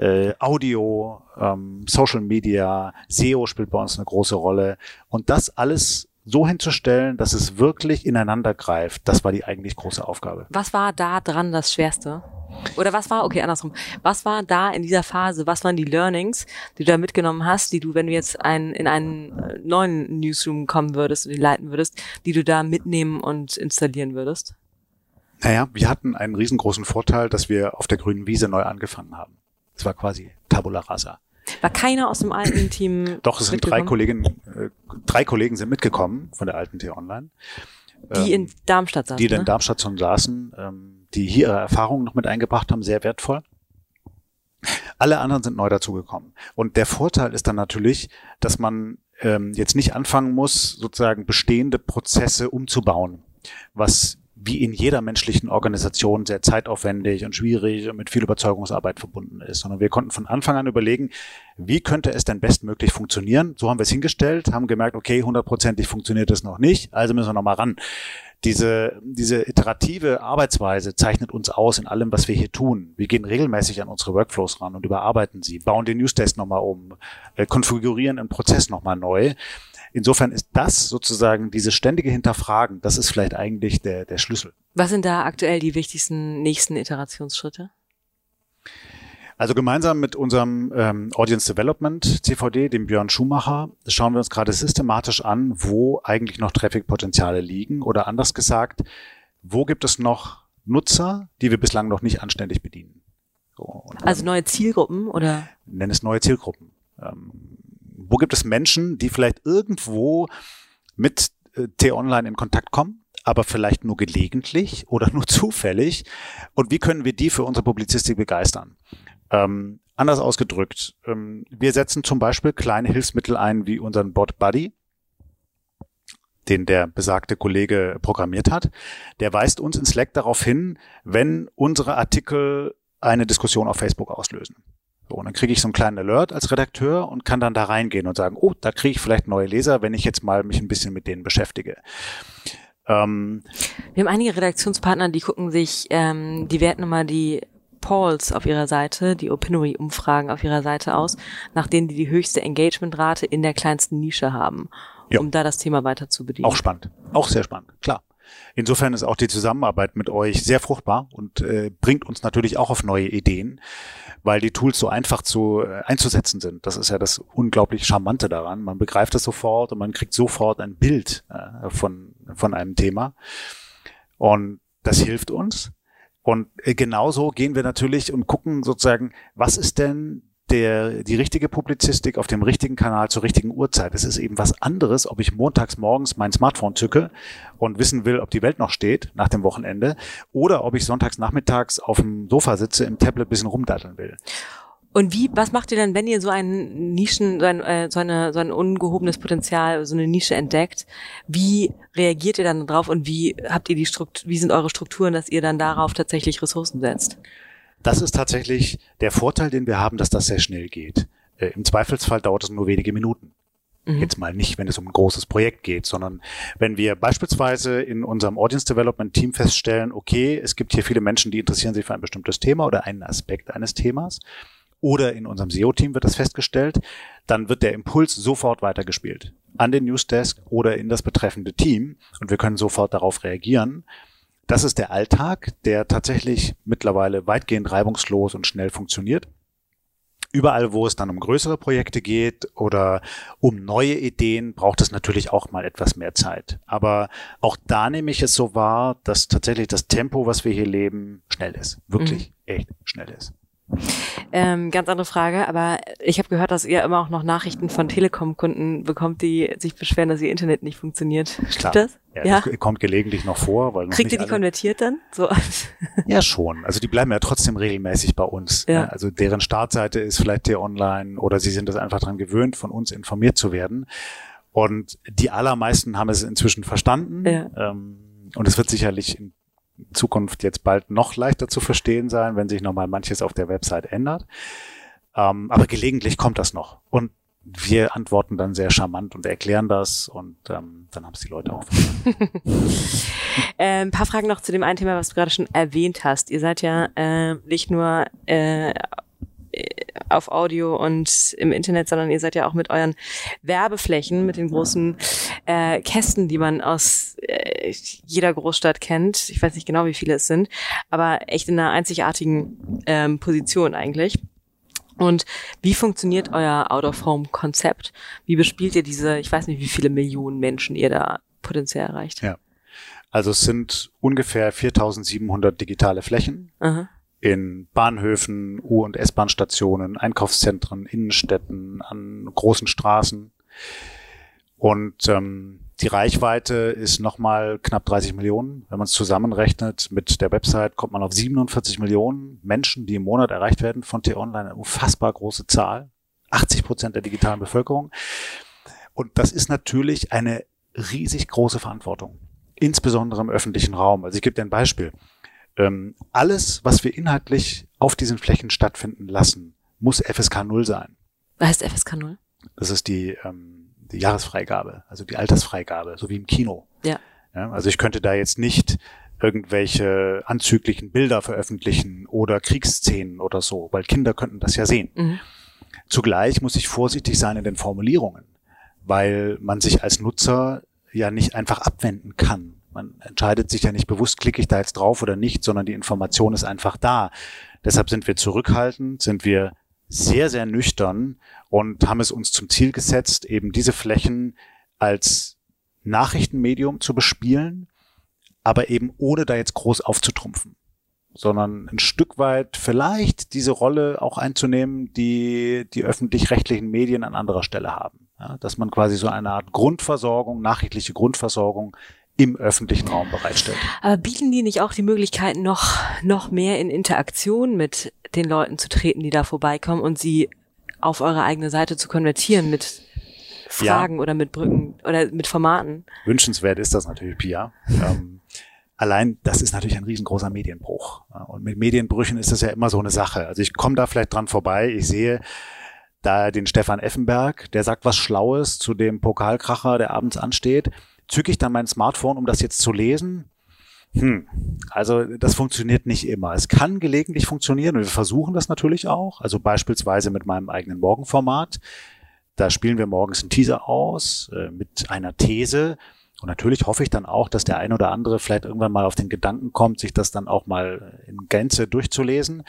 B: äh, Audio, ähm, Social Media, SEO spielt bei uns eine große Rolle. Und das alles so hinzustellen, dass es wirklich ineinander greift, das war die eigentlich große Aufgabe.
A: Was war da dran das Schwerste? Oder was war, okay, andersrum, was war da in dieser Phase, was waren die Learnings, die du da mitgenommen hast, die du, wenn du jetzt ein, in einen äh, neuen Newsroom kommen würdest und die leiten würdest, die du da mitnehmen und installieren würdest?
B: Naja, wir hatten einen riesengroßen Vorteil, dass wir auf der grünen Wiese neu angefangen haben. Es war quasi Tabula Rasa.
A: War keiner aus dem alten Team? [CLEARS THROAT]
B: Doch, es sind drei Kollegen, äh, drei Kollegen sind mitgekommen von der alten T-Online.
A: Die ähm, in Darmstadt saßen.
B: Die ne? in Darmstadt schon saßen, ähm, die hier ihre Erfahrungen noch mit eingebracht haben, sehr wertvoll. Alle anderen sind neu dazugekommen. Und der Vorteil ist dann natürlich, dass man ähm, jetzt nicht anfangen muss, sozusagen bestehende Prozesse umzubauen, was wie in jeder menschlichen Organisation sehr zeitaufwendig und schwierig und mit viel Überzeugungsarbeit verbunden ist, sondern wir konnten von Anfang an überlegen, wie könnte es denn bestmöglich funktionieren? So haben wir es hingestellt, haben gemerkt, okay, hundertprozentig funktioniert es noch nicht, also müssen wir nochmal ran. Diese, diese iterative Arbeitsweise zeichnet uns aus in allem, was wir hier tun. Wir gehen regelmäßig an unsere Workflows ran und überarbeiten sie, bauen den Newstest nochmal um, äh, konfigurieren einen Prozess nochmal neu Insofern ist das sozusagen diese ständige Hinterfragen, das ist vielleicht eigentlich der, der Schlüssel.
A: Was sind da aktuell die wichtigsten nächsten Iterationsschritte?
B: Also gemeinsam mit unserem ähm, Audience Development CVD, dem Björn Schumacher, schauen wir uns gerade systematisch an, wo eigentlich noch Traffic-Potenziale liegen oder anders gesagt, wo gibt es noch Nutzer, die wir bislang noch nicht anständig bedienen.
A: So, also neue Zielgruppen oder?
B: Nenn es neue Zielgruppen. Ähm, wo gibt es Menschen, die vielleicht irgendwo mit äh, T-Online in Kontakt kommen, aber vielleicht nur gelegentlich [LAUGHS] oder nur zufällig? Und wie können wir die für unsere Publizistik begeistern? Ähm, anders ausgedrückt, ähm, wir setzen zum Beispiel kleine Hilfsmittel ein wie unseren Bot Buddy, den der besagte Kollege programmiert hat. Der weist uns in Slack darauf hin, wenn unsere Artikel eine Diskussion auf Facebook auslösen. So, und dann kriege ich so einen kleinen Alert als Redakteur und kann dann da reingehen und sagen, oh, da kriege ich vielleicht neue Leser, wenn ich jetzt mal mich ein bisschen mit denen beschäftige.
A: Ähm, Wir haben einige Redaktionspartner, die gucken sich, ähm, die werten immer die Polls auf ihrer Seite, die Opinory-Umfragen auf ihrer Seite aus, nach denen die die höchste Engagementrate in der kleinsten Nische haben, um ja. da das Thema weiter zu bedienen.
B: Auch spannend, auch sehr spannend, klar. Insofern ist auch die Zusammenarbeit mit euch sehr fruchtbar und äh, bringt uns natürlich auch auf neue Ideen weil die Tools so einfach zu äh, einzusetzen sind. Das ist ja das unglaublich Charmante daran. Man begreift es sofort und man kriegt sofort ein Bild äh, von, von einem Thema. Und das hilft uns. Und äh, genauso gehen wir natürlich und gucken sozusagen, was ist denn der, die richtige Publizistik auf dem richtigen Kanal zur richtigen Uhrzeit. Es ist eben was anderes, ob ich montags morgens mein Smartphone zücke und wissen will, ob die Welt noch steht nach dem Wochenende oder ob ich sonntags nachmittags auf dem Sofa sitze, im Tablet bisschen rumdatteln will.
A: Und wie, was macht ihr denn, wenn ihr so ein Nischen, so ein, äh, so, eine, so ein ungehobenes Potenzial, so eine Nische entdeckt? Wie reagiert ihr dann darauf und wie habt ihr die Struktur, wie sind eure Strukturen, dass ihr dann darauf tatsächlich Ressourcen setzt?
B: Das ist tatsächlich der Vorteil, den wir haben, dass das sehr schnell geht. Äh, Im Zweifelsfall dauert es nur wenige Minuten. Mhm. Jetzt mal nicht, wenn es um ein großes Projekt geht, sondern wenn wir beispielsweise in unserem Audience Development Team feststellen, okay, es gibt hier viele Menschen, die interessieren sich für ein bestimmtes Thema oder einen Aspekt eines Themas. oder in unserem SEO-Team wird das festgestellt, dann wird der Impuls sofort weitergespielt an den Newsdesk oder in das betreffende Team und wir können sofort darauf reagieren. Das ist der Alltag, der tatsächlich mittlerweile weitgehend reibungslos und schnell funktioniert. Überall, wo es dann um größere Projekte geht oder um neue Ideen, braucht es natürlich auch mal etwas mehr Zeit. Aber auch da nehme ich es so wahr, dass tatsächlich das Tempo, was wir hier leben, schnell ist. Wirklich mhm. echt schnell ist.
A: Ähm, ganz andere Frage, aber ich habe gehört, dass ihr immer auch noch Nachrichten von Telekom-Kunden bekommt, die sich beschweren, dass ihr Internet nicht funktioniert. Stimmt
B: das? Ja, ja, das kommt gelegentlich noch vor.
A: Weil Kriegt ihr die alle... konvertiert dann? So. [LAUGHS]
B: ja, schon. Also die bleiben ja trotzdem regelmäßig bei uns. Ja. Also deren Startseite ist vielleicht hier online oder sie sind das einfach dran gewöhnt, von uns informiert zu werden. Und die allermeisten haben es inzwischen verstanden. Ja. Ähm, und es wird sicherlich in Zukunft jetzt bald noch leichter zu verstehen sein, wenn sich nochmal manches auf der Website ändert. Ähm, aber gelegentlich kommt das noch. Und wir antworten dann sehr charmant und erklären das und ähm, dann haben es die Leute auch verstanden. [LAUGHS]
A: äh, ein paar Fragen noch zu dem einen Thema, was du gerade schon erwähnt hast. Ihr seid ja äh, nicht nur äh, auf Audio und im Internet, sondern ihr seid ja auch mit euren Werbeflächen, mit den großen äh, Kästen, die man aus äh, jeder Großstadt kennt. Ich weiß nicht genau, wie viele es sind, aber echt in einer einzigartigen ähm, Position eigentlich. Und wie funktioniert euer Out-of-Home-Konzept? Wie bespielt ihr diese, ich weiß nicht, wie viele Millionen Menschen ihr da potenziell erreicht?
B: Ja. Also es sind ungefähr 4700 digitale Flächen. Aha in Bahnhöfen, U- und S-Bahn-Stationen, Einkaufszentren, Innenstädten, an großen Straßen. Und ähm, die Reichweite ist nochmal knapp 30 Millionen. Wenn man es zusammenrechnet mit der Website, kommt man auf 47 Millionen Menschen, die im Monat erreicht werden von T-Online. Eine unfassbar große Zahl. 80 Prozent der digitalen Bevölkerung. Und das ist natürlich eine riesig große Verantwortung. Insbesondere im öffentlichen Raum. Also ich gebe dir ein Beispiel. Ähm, alles, was wir inhaltlich auf diesen Flächen stattfinden lassen, muss FSK 0 sein.
A: Was heißt FSK 0?
B: Das ist die, ähm, die Jahresfreigabe, also die Altersfreigabe, so wie im Kino. Ja. ja. Also ich könnte da jetzt nicht irgendwelche anzüglichen Bilder veröffentlichen oder Kriegsszenen oder so, weil Kinder könnten das ja sehen. Mhm. Zugleich muss ich vorsichtig sein in den Formulierungen, weil man sich als Nutzer ja nicht einfach abwenden kann man entscheidet sich ja nicht bewusst, klicke ich da jetzt drauf oder nicht, sondern die Information ist einfach da. Deshalb sind wir zurückhaltend, sind wir sehr, sehr nüchtern und haben es uns zum Ziel gesetzt, eben diese Flächen als Nachrichtenmedium zu bespielen, aber eben ohne da jetzt groß aufzutrumpfen, sondern ein Stück weit vielleicht diese Rolle auch einzunehmen, die die öffentlich-rechtlichen Medien an anderer Stelle haben. Ja, dass man quasi so eine Art Grundversorgung, nachrichtliche Grundversorgung im öffentlichen Raum bereitstellt.
A: Aber bieten die nicht auch die Möglichkeit, noch, noch mehr in Interaktion mit den Leuten zu treten, die da vorbeikommen und sie auf eure eigene Seite zu konvertieren mit Fragen ja. oder mit Brücken oder mit Formaten?
B: Wünschenswert ist das natürlich, Pia. ähm, allein das ist natürlich ein riesengroßer Medienbruch. Und mit Medienbrüchen ist das ja immer so eine Sache. Also ich komme da vielleicht dran vorbei, ich sehe da den Stefan Effenberg, der sagt was Schlaues zu dem Pokalkracher, der abends ansteht zücke ich dann mein Smartphone, um das jetzt zu lesen? Hm, also das funktioniert nicht immer. Es kann gelegentlich funktionieren und wir versuchen das natürlich auch. Also beispielsweise mit meinem eigenen Morgenformat. Da spielen wir morgens einen Teaser aus äh, mit einer These. Und natürlich hoffe ich dann auch, dass der ein oder andere vielleicht irgendwann mal auf den Gedanken kommt, sich das dann auch mal in Gänze durchzulesen.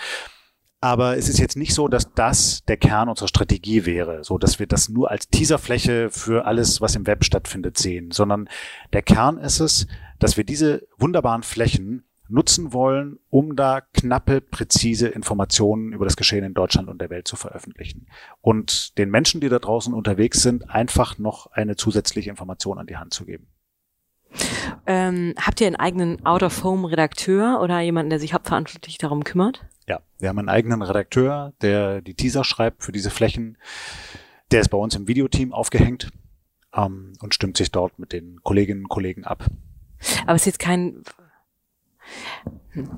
B: Aber es ist jetzt nicht so, dass das der Kern unserer Strategie wäre, so dass wir das nur als Teaserfläche für alles, was im Web stattfindet, sehen, sondern der Kern ist es, dass wir diese wunderbaren Flächen nutzen wollen, um da knappe, präzise Informationen über das Geschehen in Deutschland und der Welt zu veröffentlichen. Und den Menschen, die da draußen unterwegs sind, einfach noch eine zusätzliche Information an die Hand zu geben.
A: Ähm, habt ihr einen eigenen Out-of-Home-Redakteur oder jemanden, der sich hauptverantwortlich darum kümmert?
B: Ja, wir haben einen eigenen Redakteur, der die Teaser schreibt für diese Flächen. Der ist bei uns im Videoteam aufgehängt ähm, und stimmt sich dort mit den Kolleginnen und Kollegen ab.
A: Aber es ist jetzt kein. Hm.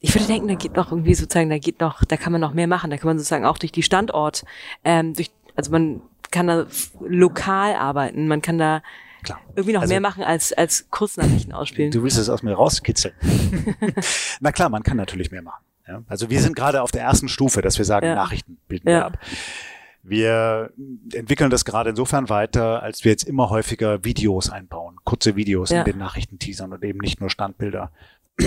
A: Ich würde denken, da geht noch irgendwie sozusagen, da geht noch, da kann man noch mehr machen. Da kann man sozusagen auch durch die Standort, ähm, durch, also man kann da lokal arbeiten, man kann da Klar. irgendwie noch also, mehr machen als, als Kurznachrichten ausspielen.
B: Du willst es aus mir rauskitzeln. [LAUGHS] Na klar, man kann natürlich mehr machen. Ja? Also wir sind gerade auf der ersten Stufe, dass wir sagen, ja. Nachrichten bilden wir ab. Wir entwickeln das gerade insofern weiter, als wir jetzt immer häufiger Videos einbauen, kurze Videos ja. in den Nachrichtenteasern und eben nicht nur Standbilder. [CLEARS THROAT]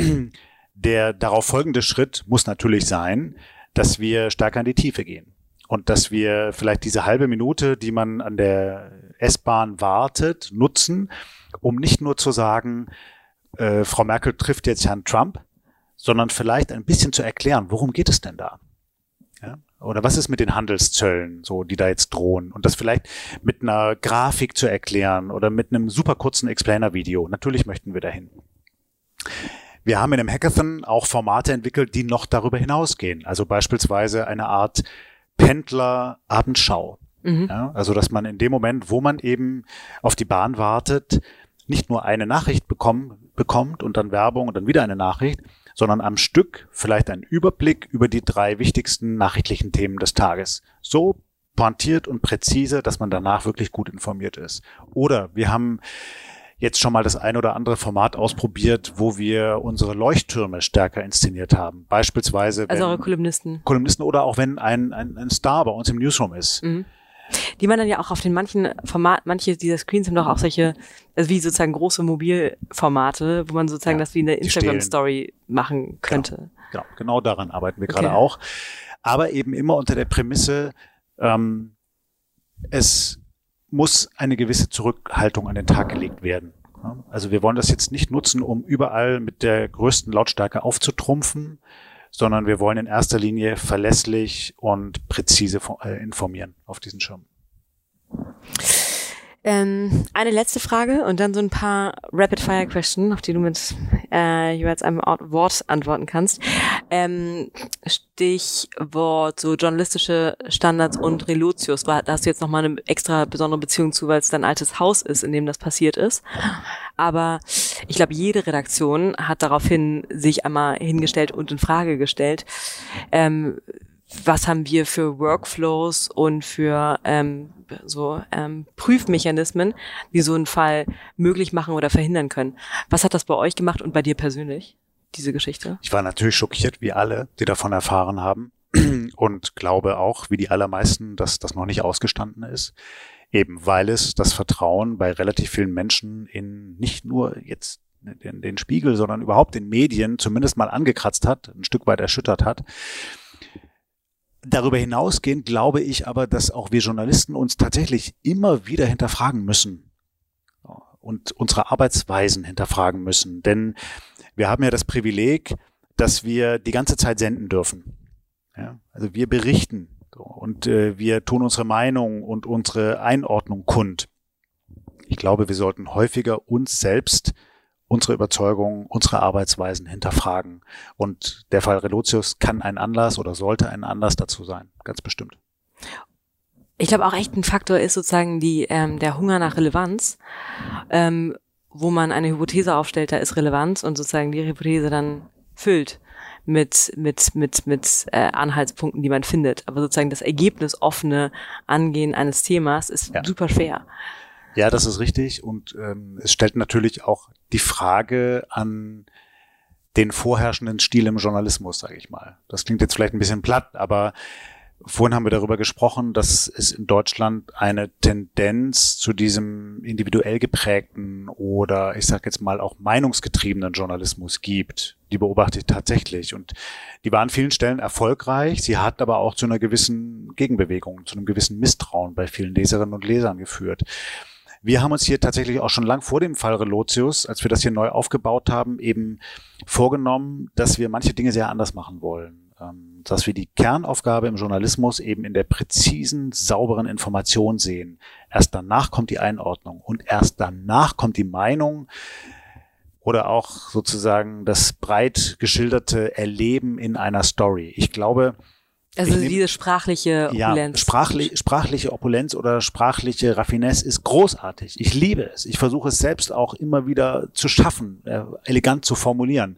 B: Der darauf folgende Schritt muss natürlich sein, dass wir stärker in die Tiefe gehen und dass wir vielleicht diese halbe Minute, die man an der S-Bahn wartet, nutzen, um nicht nur zu sagen, äh, Frau Merkel trifft jetzt Herrn Trump, sondern vielleicht ein bisschen zu erklären, worum geht es denn da? Ja? Oder was ist mit den Handelszöllen, so, die da jetzt drohen? Und das vielleicht mit einer Grafik zu erklären oder mit einem super kurzen Explainer-Video. Natürlich möchten wir dahin. Wir haben in einem Hackathon auch Formate entwickelt, die noch darüber hinausgehen. Also beispielsweise eine Art Pendler-Abendschau. Mhm. Ja, also, dass man in dem Moment, wo man eben auf die Bahn wartet, nicht nur eine Nachricht bekommen, bekommt und dann Werbung und dann wieder eine Nachricht, sondern am Stück vielleicht einen Überblick über die drei wichtigsten nachrichtlichen Themen des Tages. So pointiert und präzise, dass man danach wirklich gut informiert ist. Oder wir haben jetzt schon mal das ein oder andere Format ausprobiert, wo wir unsere Leuchttürme stärker inszeniert haben. Beispielsweise.
A: Also eure Kolumnisten.
B: Kolumnisten oder auch wenn ein, ein, ein Star bei uns im Newsroom ist. Mhm.
A: Die man dann ja auch auf den manchen Format, manche dieser Screens haben doch auch solche, also wie sozusagen große Mobilformate, wo man sozusagen ja, das wie eine Instagram-Story machen könnte.
B: Genau, genau, genau daran arbeiten wir okay. gerade auch. Aber eben immer unter der Prämisse, ähm, es muss eine gewisse Zurückhaltung an den Tag gelegt werden. Also wir wollen das jetzt nicht nutzen, um überall mit der größten Lautstärke aufzutrumpfen, sondern wir wollen in erster Linie verlässlich und präzise äh, informieren auf diesen Schirm.
A: Ähm, eine letzte Frage und dann so ein paar Rapid-Fire-Questions, auf die du mit äh, jeweils einem Wort antworten kannst. Ähm, Stichwort so journalistische Standards und Relotius. Da hast du jetzt nochmal eine extra besondere Beziehung zu, weil es dein altes Haus ist, in dem das passiert ist. Aber ich glaube, jede Redaktion hat daraufhin sich einmal hingestellt und in Frage gestellt. Ähm, was haben wir für Workflows und für ähm, so ähm, Prüfmechanismen, die so einen Fall möglich machen oder verhindern können. Was hat das bei euch gemacht und bei dir persönlich, diese Geschichte?
B: Ich war natürlich schockiert, wie alle, die davon erfahren haben [CLEARS THROAT] und glaube auch, wie die allermeisten, dass das noch nicht ausgestanden ist. Eben weil es das Vertrauen bei relativ vielen Menschen in nicht nur jetzt den, den Spiegel, sondern überhaupt den Medien zumindest mal angekratzt hat, ein Stück weit erschüttert hat. Darüber hinausgehend glaube ich aber, dass auch wir Journalisten uns tatsächlich immer wieder hinterfragen müssen und unsere Arbeitsweisen hinterfragen müssen. Denn wir haben ja das Privileg, dass wir die ganze Zeit senden dürfen. Ja, also wir berichten und äh, wir tun unsere Meinung und unsere Einordnung kund. Ich glaube, wir sollten häufiger uns selbst unsere Überzeugungen, unsere Arbeitsweisen hinterfragen. Und der Fall Relotius kann ein Anlass oder sollte ein Anlass dazu sein, ganz bestimmt.
A: Ich glaube auch echt ein Faktor ist sozusagen die ähm, der Hunger nach Relevanz, ähm, wo man eine Hypothese aufstellt, da ist Relevanz und sozusagen die Hypothese dann füllt mit mit mit mit äh, Anhaltspunkten, die man findet. Aber sozusagen das Ergebnis offene Angehen eines Themas ist ja. super schwer.
B: Ja, das ist richtig. Und ähm, es stellt natürlich auch die Frage an den vorherrschenden Stil im Journalismus, sage ich mal. Das klingt jetzt vielleicht ein bisschen platt, aber vorhin haben wir darüber gesprochen, dass es in Deutschland eine Tendenz zu diesem individuell geprägten oder ich sage jetzt mal auch meinungsgetriebenen Journalismus gibt. Die beobachte ich tatsächlich und die war an vielen Stellen erfolgreich. Sie hat aber auch zu einer gewissen Gegenbewegung, zu einem gewissen Misstrauen bei vielen Leserinnen und Lesern geführt. Wir haben uns hier tatsächlich auch schon lang vor dem Fall Relotius, als wir das hier neu aufgebaut haben, eben vorgenommen, dass wir manche Dinge sehr anders machen wollen. Dass wir die Kernaufgabe im Journalismus eben in der präzisen, sauberen Information sehen. Erst danach kommt die Einordnung und erst danach kommt die Meinung, oder auch sozusagen das breit geschilderte Erleben in einer Story. Ich glaube,
A: also nehm, diese sprachliche
B: Opulenz. Ja, sprachlich, sprachliche Opulenz oder sprachliche Raffinesse ist großartig. Ich liebe es. Ich versuche es selbst auch immer wieder zu schaffen, äh, elegant zu formulieren.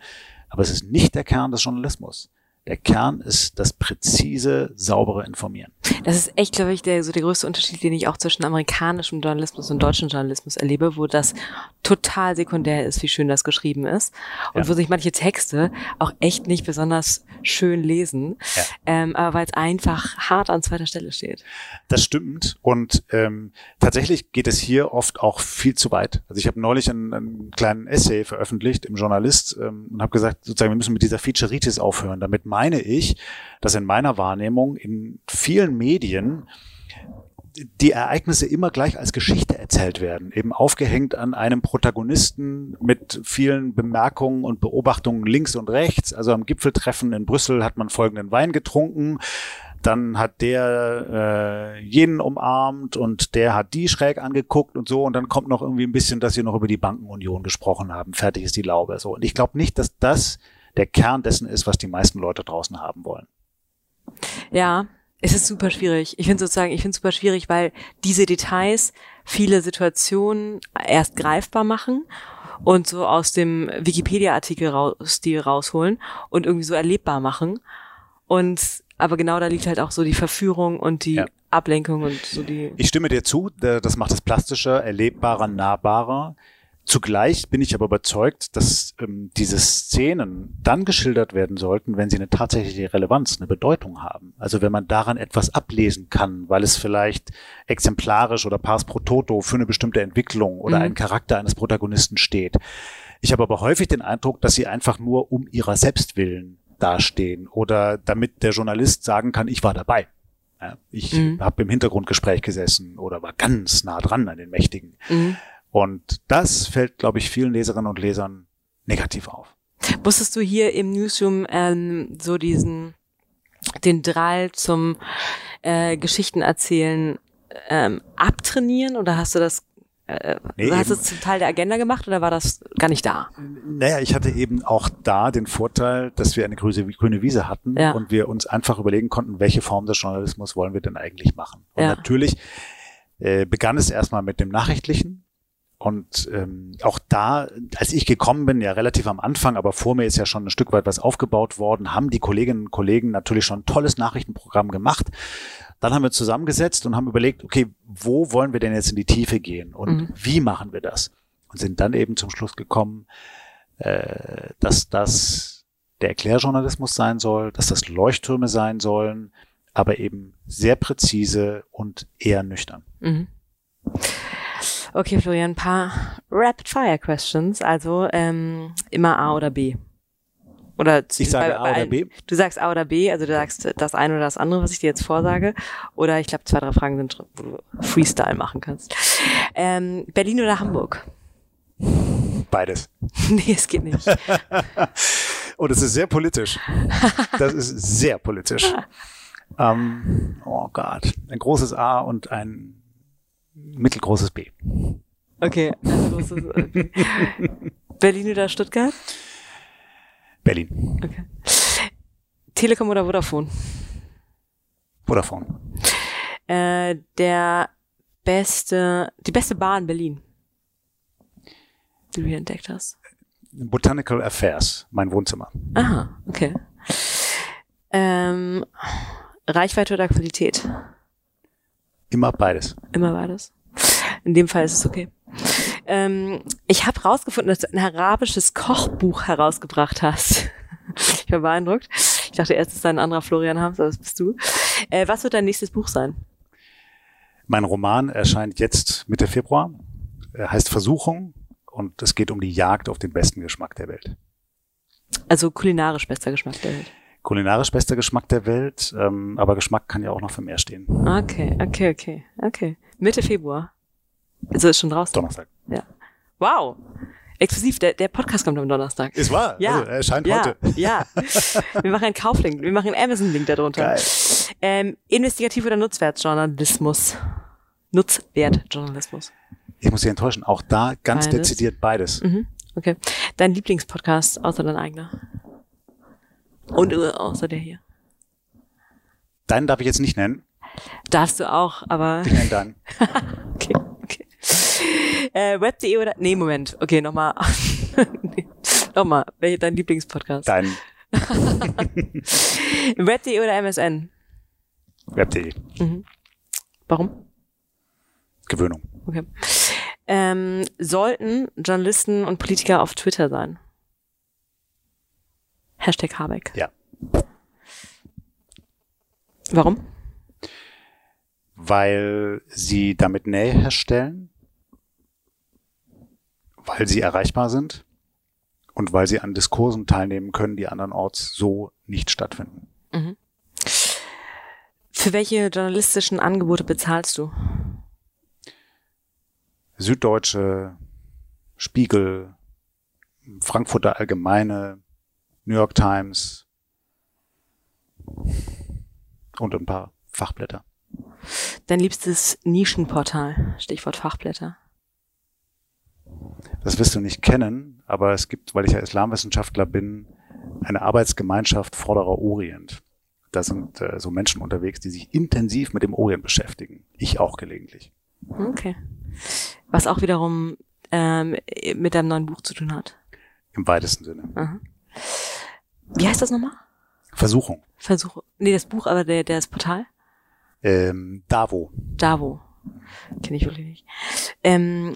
B: Aber es ist nicht der Kern des Journalismus. Der Kern ist das präzise, saubere Informieren.
A: Das ist echt, glaube ich, der, so der größte Unterschied, den ich auch zwischen amerikanischem Journalismus und deutschem Journalismus erlebe, wo das total sekundär ist, wie schön das geschrieben ist. Und ja. wo sich manche Texte auch echt nicht besonders schön lesen, ja. ähm, aber weil es einfach hart an zweiter Stelle steht.
B: Das stimmt. Und ähm, tatsächlich geht es hier oft auch viel zu weit. Also ich habe neulich einen, einen kleinen Essay veröffentlicht im Journalist ähm, und habe gesagt, sozusagen, wir müssen mit dieser Featureitis aufhören. Damit meine ich, dass in meiner Wahrnehmung in vielen Medien die Ereignisse immer gleich als Geschichte erzählt werden, eben aufgehängt an einem Protagonisten mit vielen Bemerkungen und Beobachtungen links und rechts. Also am Gipfeltreffen in Brüssel hat man folgenden Wein getrunken, dann hat der äh, jenen umarmt und der hat die schräg angeguckt und so und dann kommt noch irgendwie ein bisschen, dass sie noch über die Bankenunion gesprochen haben. Fertig ist die Laube. So und ich glaube nicht, dass das der Kern dessen ist, was die meisten Leute draußen haben wollen.
A: Ja, es ist super schwierig. Ich finde sozusagen, ich finde es super schwierig, weil diese Details viele Situationen erst greifbar machen und so aus dem Wikipedia-Artikel raus, rausholen und irgendwie so erlebbar machen. Und aber genau da liegt halt auch so die Verführung und die ja. Ablenkung und so die.
B: Ich stimme dir zu, das macht es plastischer, erlebbarer, nahbarer. Zugleich bin ich aber überzeugt, dass ähm, diese Szenen dann geschildert werden sollten, wenn sie eine tatsächliche Relevanz, eine Bedeutung haben. Also wenn man daran etwas ablesen kann, weil es vielleicht exemplarisch oder pars pro toto für eine bestimmte Entwicklung oder mhm. einen Charakter eines Protagonisten steht. Ich habe aber häufig den Eindruck, dass sie einfach nur um ihrer selbst willen dastehen oder damit der Journalist sagen kann, ich war dabei. Ja, ich mhm. habe im Hintergrundgespräch gesessen oder war ganz nah dran an den Mächtigen. Mhm. Und das fällt, glaube ich, vielen Leserinnen und Lesern negativ auf.
A: Wusstest du hier im Newsroom ähm, so diesen den Drall zum äh, Geschichten erzählen ähm, abtrainieren oder hast du das äh, nee, hast du es zum Teil der Agenda gemacht oder war das gar nicht da?
B: Naja, ich hatte eben auch da den Vorteil, dass wir eine grüne, grüne Wiese hatten ja. und wir uns einfach überlegen konnten, welche Form des Journalismus wollen wir denn eigentlich machen. Und ja. natürlich äh, begann es erstmal mit dem Nachrichtlichen, und ähm, auch da, als ich gekommen bin, ja relativ am Anfang, aber vor mir ist ja schon ein Stück weit was aufgebaut worden, haben die Kolleginnen und Kollegen natürlich schon ein tolles Nachrichtenprogramm gemacht. Dann haben wir zusammengesetzt und haben überlegt, okay, wo wollen wir denn jetzt in die Tiefe gehen und mhm. wie machen wir das? Und sind dann eben zum Schluss gekommen, äh, dass das der Erklärjournalismus sein soll, dass das Leuchttürme sein sollen, aber eben sehr präzise und eher nüchtern. Mhm.
A: Okay, Florian, ein paar Rapid-Fire-Questions. Also ähm, immer A oder B. Oder
B: ich sage bei, A oder B.
A: Du sagst A oder B, also du sagst das eine oder das andere, was ich dir jetzt vorsage. Oder ich glaube, zwei, drei Fragen sind, wo du Freestyle machen kannst. Ähm, Berlin oder Hamburg?
B: Beides. [LAUGHS]
A: nee, es geht nicht. [LAUGHS]
B: oh, das ist sehr politisch. Das ist sehr politisch. [LAUGHS] ähm, oh Gott. Ein großes A und ein mittelgroßes B.
A: Okay, also großes okay. Berlin oder Stuttgart?
B: Berlin.
A: Okay. Telekom oder Vodafone?
B: Vodafone.
A: Äh, der beste, die beste Bar in Berlin, die du hier entdeckt hast?
B: Botanical Affairs, mein Wohnzimmer.
A: Aha, okay. Ähm, Reichweite oder Qualität?
B: Immer beides.
A: Immer beides. In dem Fall ist es okay. Ähm, ich habe rausgefunden, dass du ein arabisches Kochbuch herausgebracht hast. [LAUGHS] ich war beeindruckt. Ich dachte erst, dass da ein anderer Florian Harms, aber das bist du. Äh, was wird dein nächstes Buch sein?
B: Mein Roman erscheint jetzt Mitte Februar. Er heißt Versuchung und es geht um die Jagd auf den besten Geschmack der Welt.
A: Also kulinarisch bester Geschmack der Welt
B: kulinarisch bester Geschmack der Welt, ähm, aber Geschmack kann ja auch noch für mehr stehen.
A: Okay, okay, okay, okay. Mitte Februar. Also ist schon draußen.
B: Donnerstag.
A: Ja. Wow. Exklusiv, der, der Podcast kommt am Donnerstag.
B: Ist wahr.
A: Ja.
B: Also, er erscheint
A: ja.
B: heute.
A: Ja. [LAUGHS] Wir machen einen Kauflink, wir machen einen Amazon-Link darunter.
B: Geil.
A: Ähm, investigativ oder Nutzwertjournalismus? Nutzwertjournalismus.
B: Ich muss Sie enttäuschen, auch da ganz beides. dezidiert beides.
A: Mhm. Okay. Dein Lieblingspodcast außer dein eigener? Und uh, außer der hier.
B: Deinen darf ich jetzt nicht nennen.
A: Darfst du auch, aber.
B: Ich nenne deinen. [LAUGHS]
A: okay, okay. Äh, Web.de oder. Nee, Moment. Okay, nochmal. [LAUGHS] nochmal. Welcher dein Lieblingspodcast?
B: Dein. [LAUGHS]
A: Web.de oder MSN?
B: Web.de.
A: Mhm. Warum?
B: Gewöhnung.
A: Okay. Ähm, sollten Journalisten und Politiker auf Twitter sein? Hashtag Habeck.
B: Ja.
A: Warum?
B: Weil sie damit Nähe herstellen, weil sie erreichbar sind und weil sie an Diskursen teilnehmen können, die andernorts so nicht stattfinden.
A: Mhm. Für welche journalistischen Angebote bezahlst du?
B: Süddeutsche, Spiegel, Frankfurter Allgemeine, New York Times und ein paar Fachblätter.
A: Dein liebstes Nischenportal, Stichwort Fachblätter.
B: Das wirst du nicht kennen, aber es gibt, weil ich ja Islamwissenschaftler bin, eine Arbeitsgemeinschaft Vorderer Orient. Da sind äh, so Menschen unterwegs, die sich intensiv mit dem Orient beschäftigen. Ich auch gelegentlich.
A: Okay. Was auch wiederum ähm, mit deinem neuen Buch zu tun hat.
B: Im weitesten Sinne.
A: Aha. Wie heißt das nochmal?
B: Versuchung.
A: Versuche. Nee, das Buch, aber der, der das Portal?
B: Ähm, Davo.
A: Davo. Kenne ich wirklich nicht. Ähm,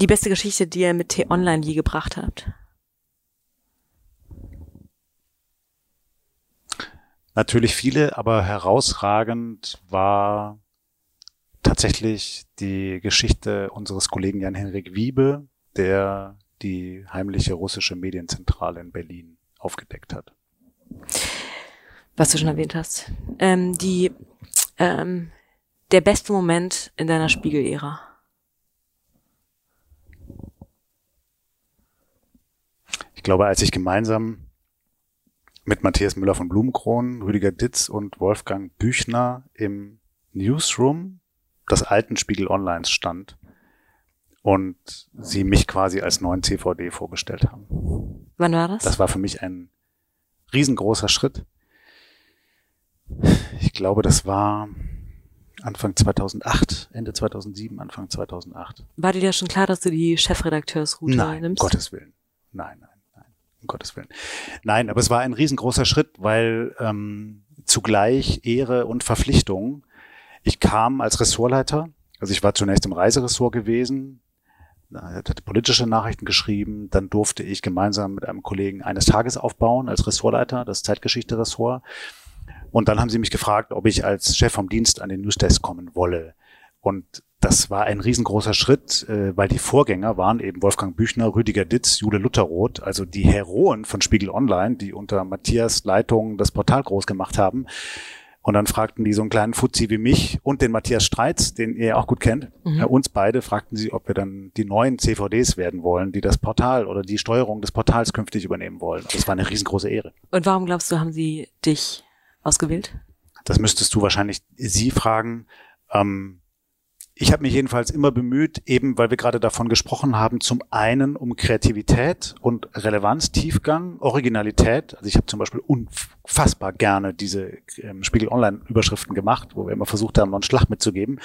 A: die beste Geschichte, die ihr mit T-Online je gebracht habt?
B: Natürlich viele, aber herausragend war tatsächlich die Geschichte unseres Kollegen Jan-Henrik Wiebe, der die heimliche russische Medienzentrale in Berlin aufgedeckt hat.
A: Was du schon erwähnt hast. Ähm, die, ähm, der beste Moment in deiner Spiegel-Ära.
B: Ich glaube, als ich gemeinsam mit Matthias Müller von Blumenkron, Rüdiger Ditz und Wolfgang Büchner im Newsroom des alten Spiegel Online stand und sie mich quasi als neuen CVD vorgestellt haben.
A: Wann war das?
B: Das war für mich ein riesengroßer Schritt. Ich glaube, das war Anfang 2008, Ende 2007, Anfang 2008.
A: War dir ja schon klar, dass du die Chefredakteursroute
B: nein,
A: nimmst?
B: Um Gottes Willen. Nein, nein, nein, um Gottes Willen. Nein, aber es war ein riesengroßer Schritt, weil ähm, zugleich Ehre und Verpflichtung. Ich kam als Ressortleiter, also ich war zunächst im Reiseressort gewesen, hatte politische Nachrichten geschrieben, dann durfte ich gemeinsam mit einem Kollegen eines Tages aufbauen als Ressortleiter, das Zeitgeschichte-Ressort. Und dann haben sie mich gefragt, ob ich als Chef vom Dienst an den Newsdesk kommen wolle. Und das war ein riesengroßer Schritt, äh, weil die Vorgänger waren eben Wolfgang Büchner, Rüdiger Ditz, Jule Lutherroth, also die Heroen von Spiegel Online, die unter Matthias Leitung das Portal groß gemacht haben. Und dann fragten die so einen kleinen Fuzzi wie mich und den Matthias Streitz, den ihr auch gut kennt, mhm. äh, uns beide fragten sie, ob wir dann die neuen CVDs werden wollen, die das Portal oder die Steuerung des Portals künftig übernehmen wollen. Das war eine riesengroße Ehre.
A: Und warum glaubst du, haben sie dich ausgewählt?
B: Das müsstest du wahrscheinlich sie fragen. Ähm, ich habe mich jedenfalls immer bemüht, eben weil wir gerade davon gesprochen haben, zum einen um Kreativität und Relevanz, Tiefgang, Originalität. Also ich habe zum Beispiel unfassbar gerne diese ähm, Spiegel Online-Überschriften gemacht, wo wir immer versucht haben, noch einen Schlag mitzugeben.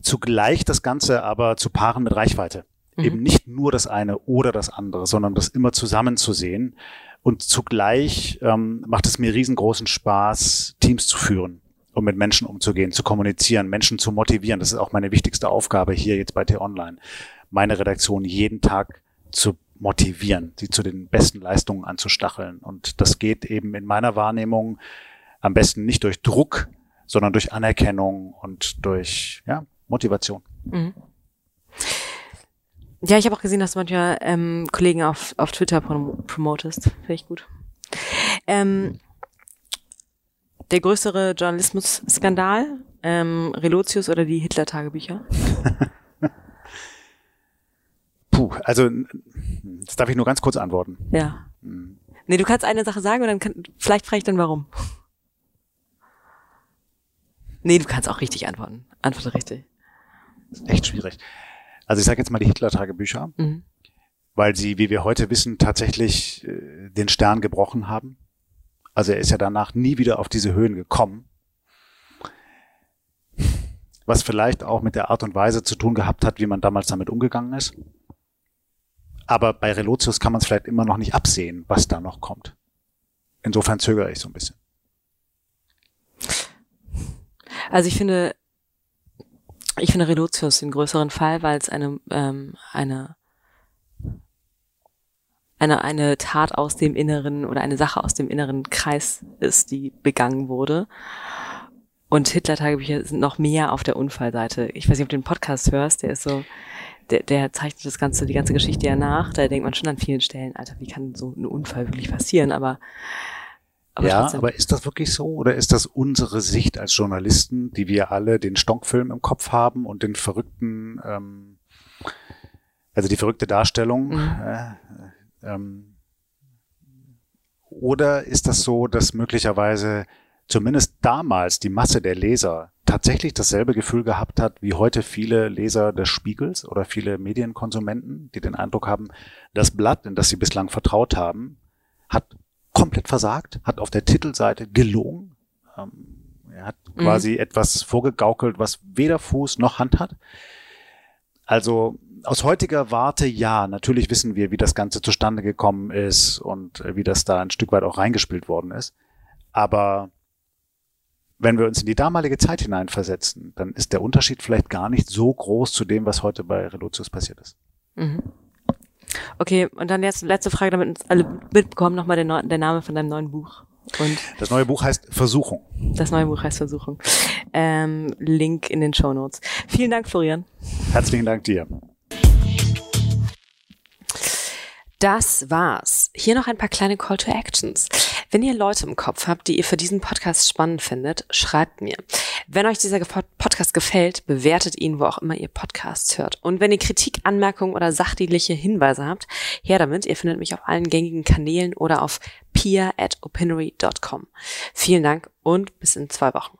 B: Zugleich das Ganze aber zu paaren mit Reichweite. Mhm. Eben nicht nur das eine oder das andere, sondern das immer zusammenzusehen. Und zugleich ähm, macht es mir riesengroßen Spaß, Teams zu führen um mit Menschen umzugehen, zu kommunizieren, Menschen zu motivieren. Das ist auch meine wichtigste Aufgabe hier jetzt bei T-Online. Meine Redaktion jeden Tag zu motivieren, sie zu den besten Leistungen anzustacheln. Und das geht eben in meiner Wahrnehmung am besten nicht durch Druck, sondern durch Anerkennung und durch ja, Motivation. Mhm.
A: Ja, ich habe auch gesehen, dass du manchmal ähm, Kollegen auf, auf Twitter prom promotest. Finde ich gut. Ähm, der größere Journalismus-Skandal? Ähm, Relotius oder die Hitler-Tagebücher? [LAUGHS]
B: Puh, also das darf ich nur ganz kurz antworten.
A: Ja. Hm. Nee, du kannst eine Sache sagen und dann kann, vielleicht frage ich dann warum. [LAUGHS] Nee, du kannst auch richtig antworten. Antworte richtig.
B: Das ist echt schwierig. Also ich sage jetzt mal die Hitler-Tagebücher, mhm. weil sie, wie wir heute wissen, tatsächlich äh, den Stern gebrochen haben. Also er ist ja danach nie wieder auf diese Höhen gekommen. Was vielleicht auch mit der Art und Weise zu tun gehabt hat, wie man damals damit umgegangen ist. Aber bei Relotius kann man es vielleicht immer noch nicht absehen, was da noch kommt. insofern zögere ich so ein bisschen.
A: Also ich finde, ich finde Relotius den größeren Fall, weil es eine, ähm, eine, eine, eine Tat aus dem inneren oder eine Sache aus dem inneren Kreis ist, die begangen wurde. Und Hitler-Tagebücher sind noch mehr auf der Unfallseite. Ich weiß nicht, ob du den Podcast hörst, der ist so, der, der zeichnet das Ganze, die ganze Geschichte ja nach. Da denkt man schon an vielen Stellen, Alter, wie kann so ein Unfall wirklich passieren? Aber
B: aber ja, trotzdem. aber ist das wirklich so oder ist das unsere Sicht als Journalisten, die wir alle den Stonkfilm im Kopf haben und den verrückten, ähm, also die verrückte Darstellung? Mhm. Äh, ähm, oder ist das so, dass möglicherweise zumindest damals die Masse der Leser tatsächlich dasselbe Gefühl gehabt hat, wie heute viele Leser des Spiegels oder viele Medienkonsumenten, die den Eindruck haben, das Blatt, in das sie bislang vertraut haben, hat komplett versagt, hat auf der Titelseite gelogen. Ähm, er hat mhm. quasi etwas vorgegaukelt, was weder Fuß noch Hand hat. Also aus heutiger Warte ja, natürlich wissen wir, wie das Ganze zustande gekommen ist und äh, wie das da ein Stück weit auch reingespielt worden ist. Aber wenn wir uns in die damalige Zeit hineinversetzen, dann ist der Unterschied vielleicht gar nicht so groß zu dem, was heute bei Relotius passiert ist. Mhm.
A: Okay, und dann jetzt letzte Frage, damit uns alle mitbekommen, nochmal der, der Name von deinem neuen Buch.
B: Und das neue Buch heißt Versuchung.
A: Das neue Buch heißt Versuchung. Ähm, Link in den Show Notes. Vielen Dank, Florian.
B: Herzlichen Dank dir.
A: Das war's. Hier noch ein paar kleine Call to Actions. Wenn ihr Leute im Kopf habt, die ihr für diesen Podcast spannend findet, schreibt mir. Wenn euch dieser Podcast gefällt, bewertet ihn, wo auch immer ihr Podcasts hört. Und wenn ihr Kritik, Anmerkungen oder sachdienliche Hinweise habt, her damit. Ihr findet mich auf allen gängigen Kanälen oder auf pia at opinory.com. Vielen Dank und bis in zwei Wochen.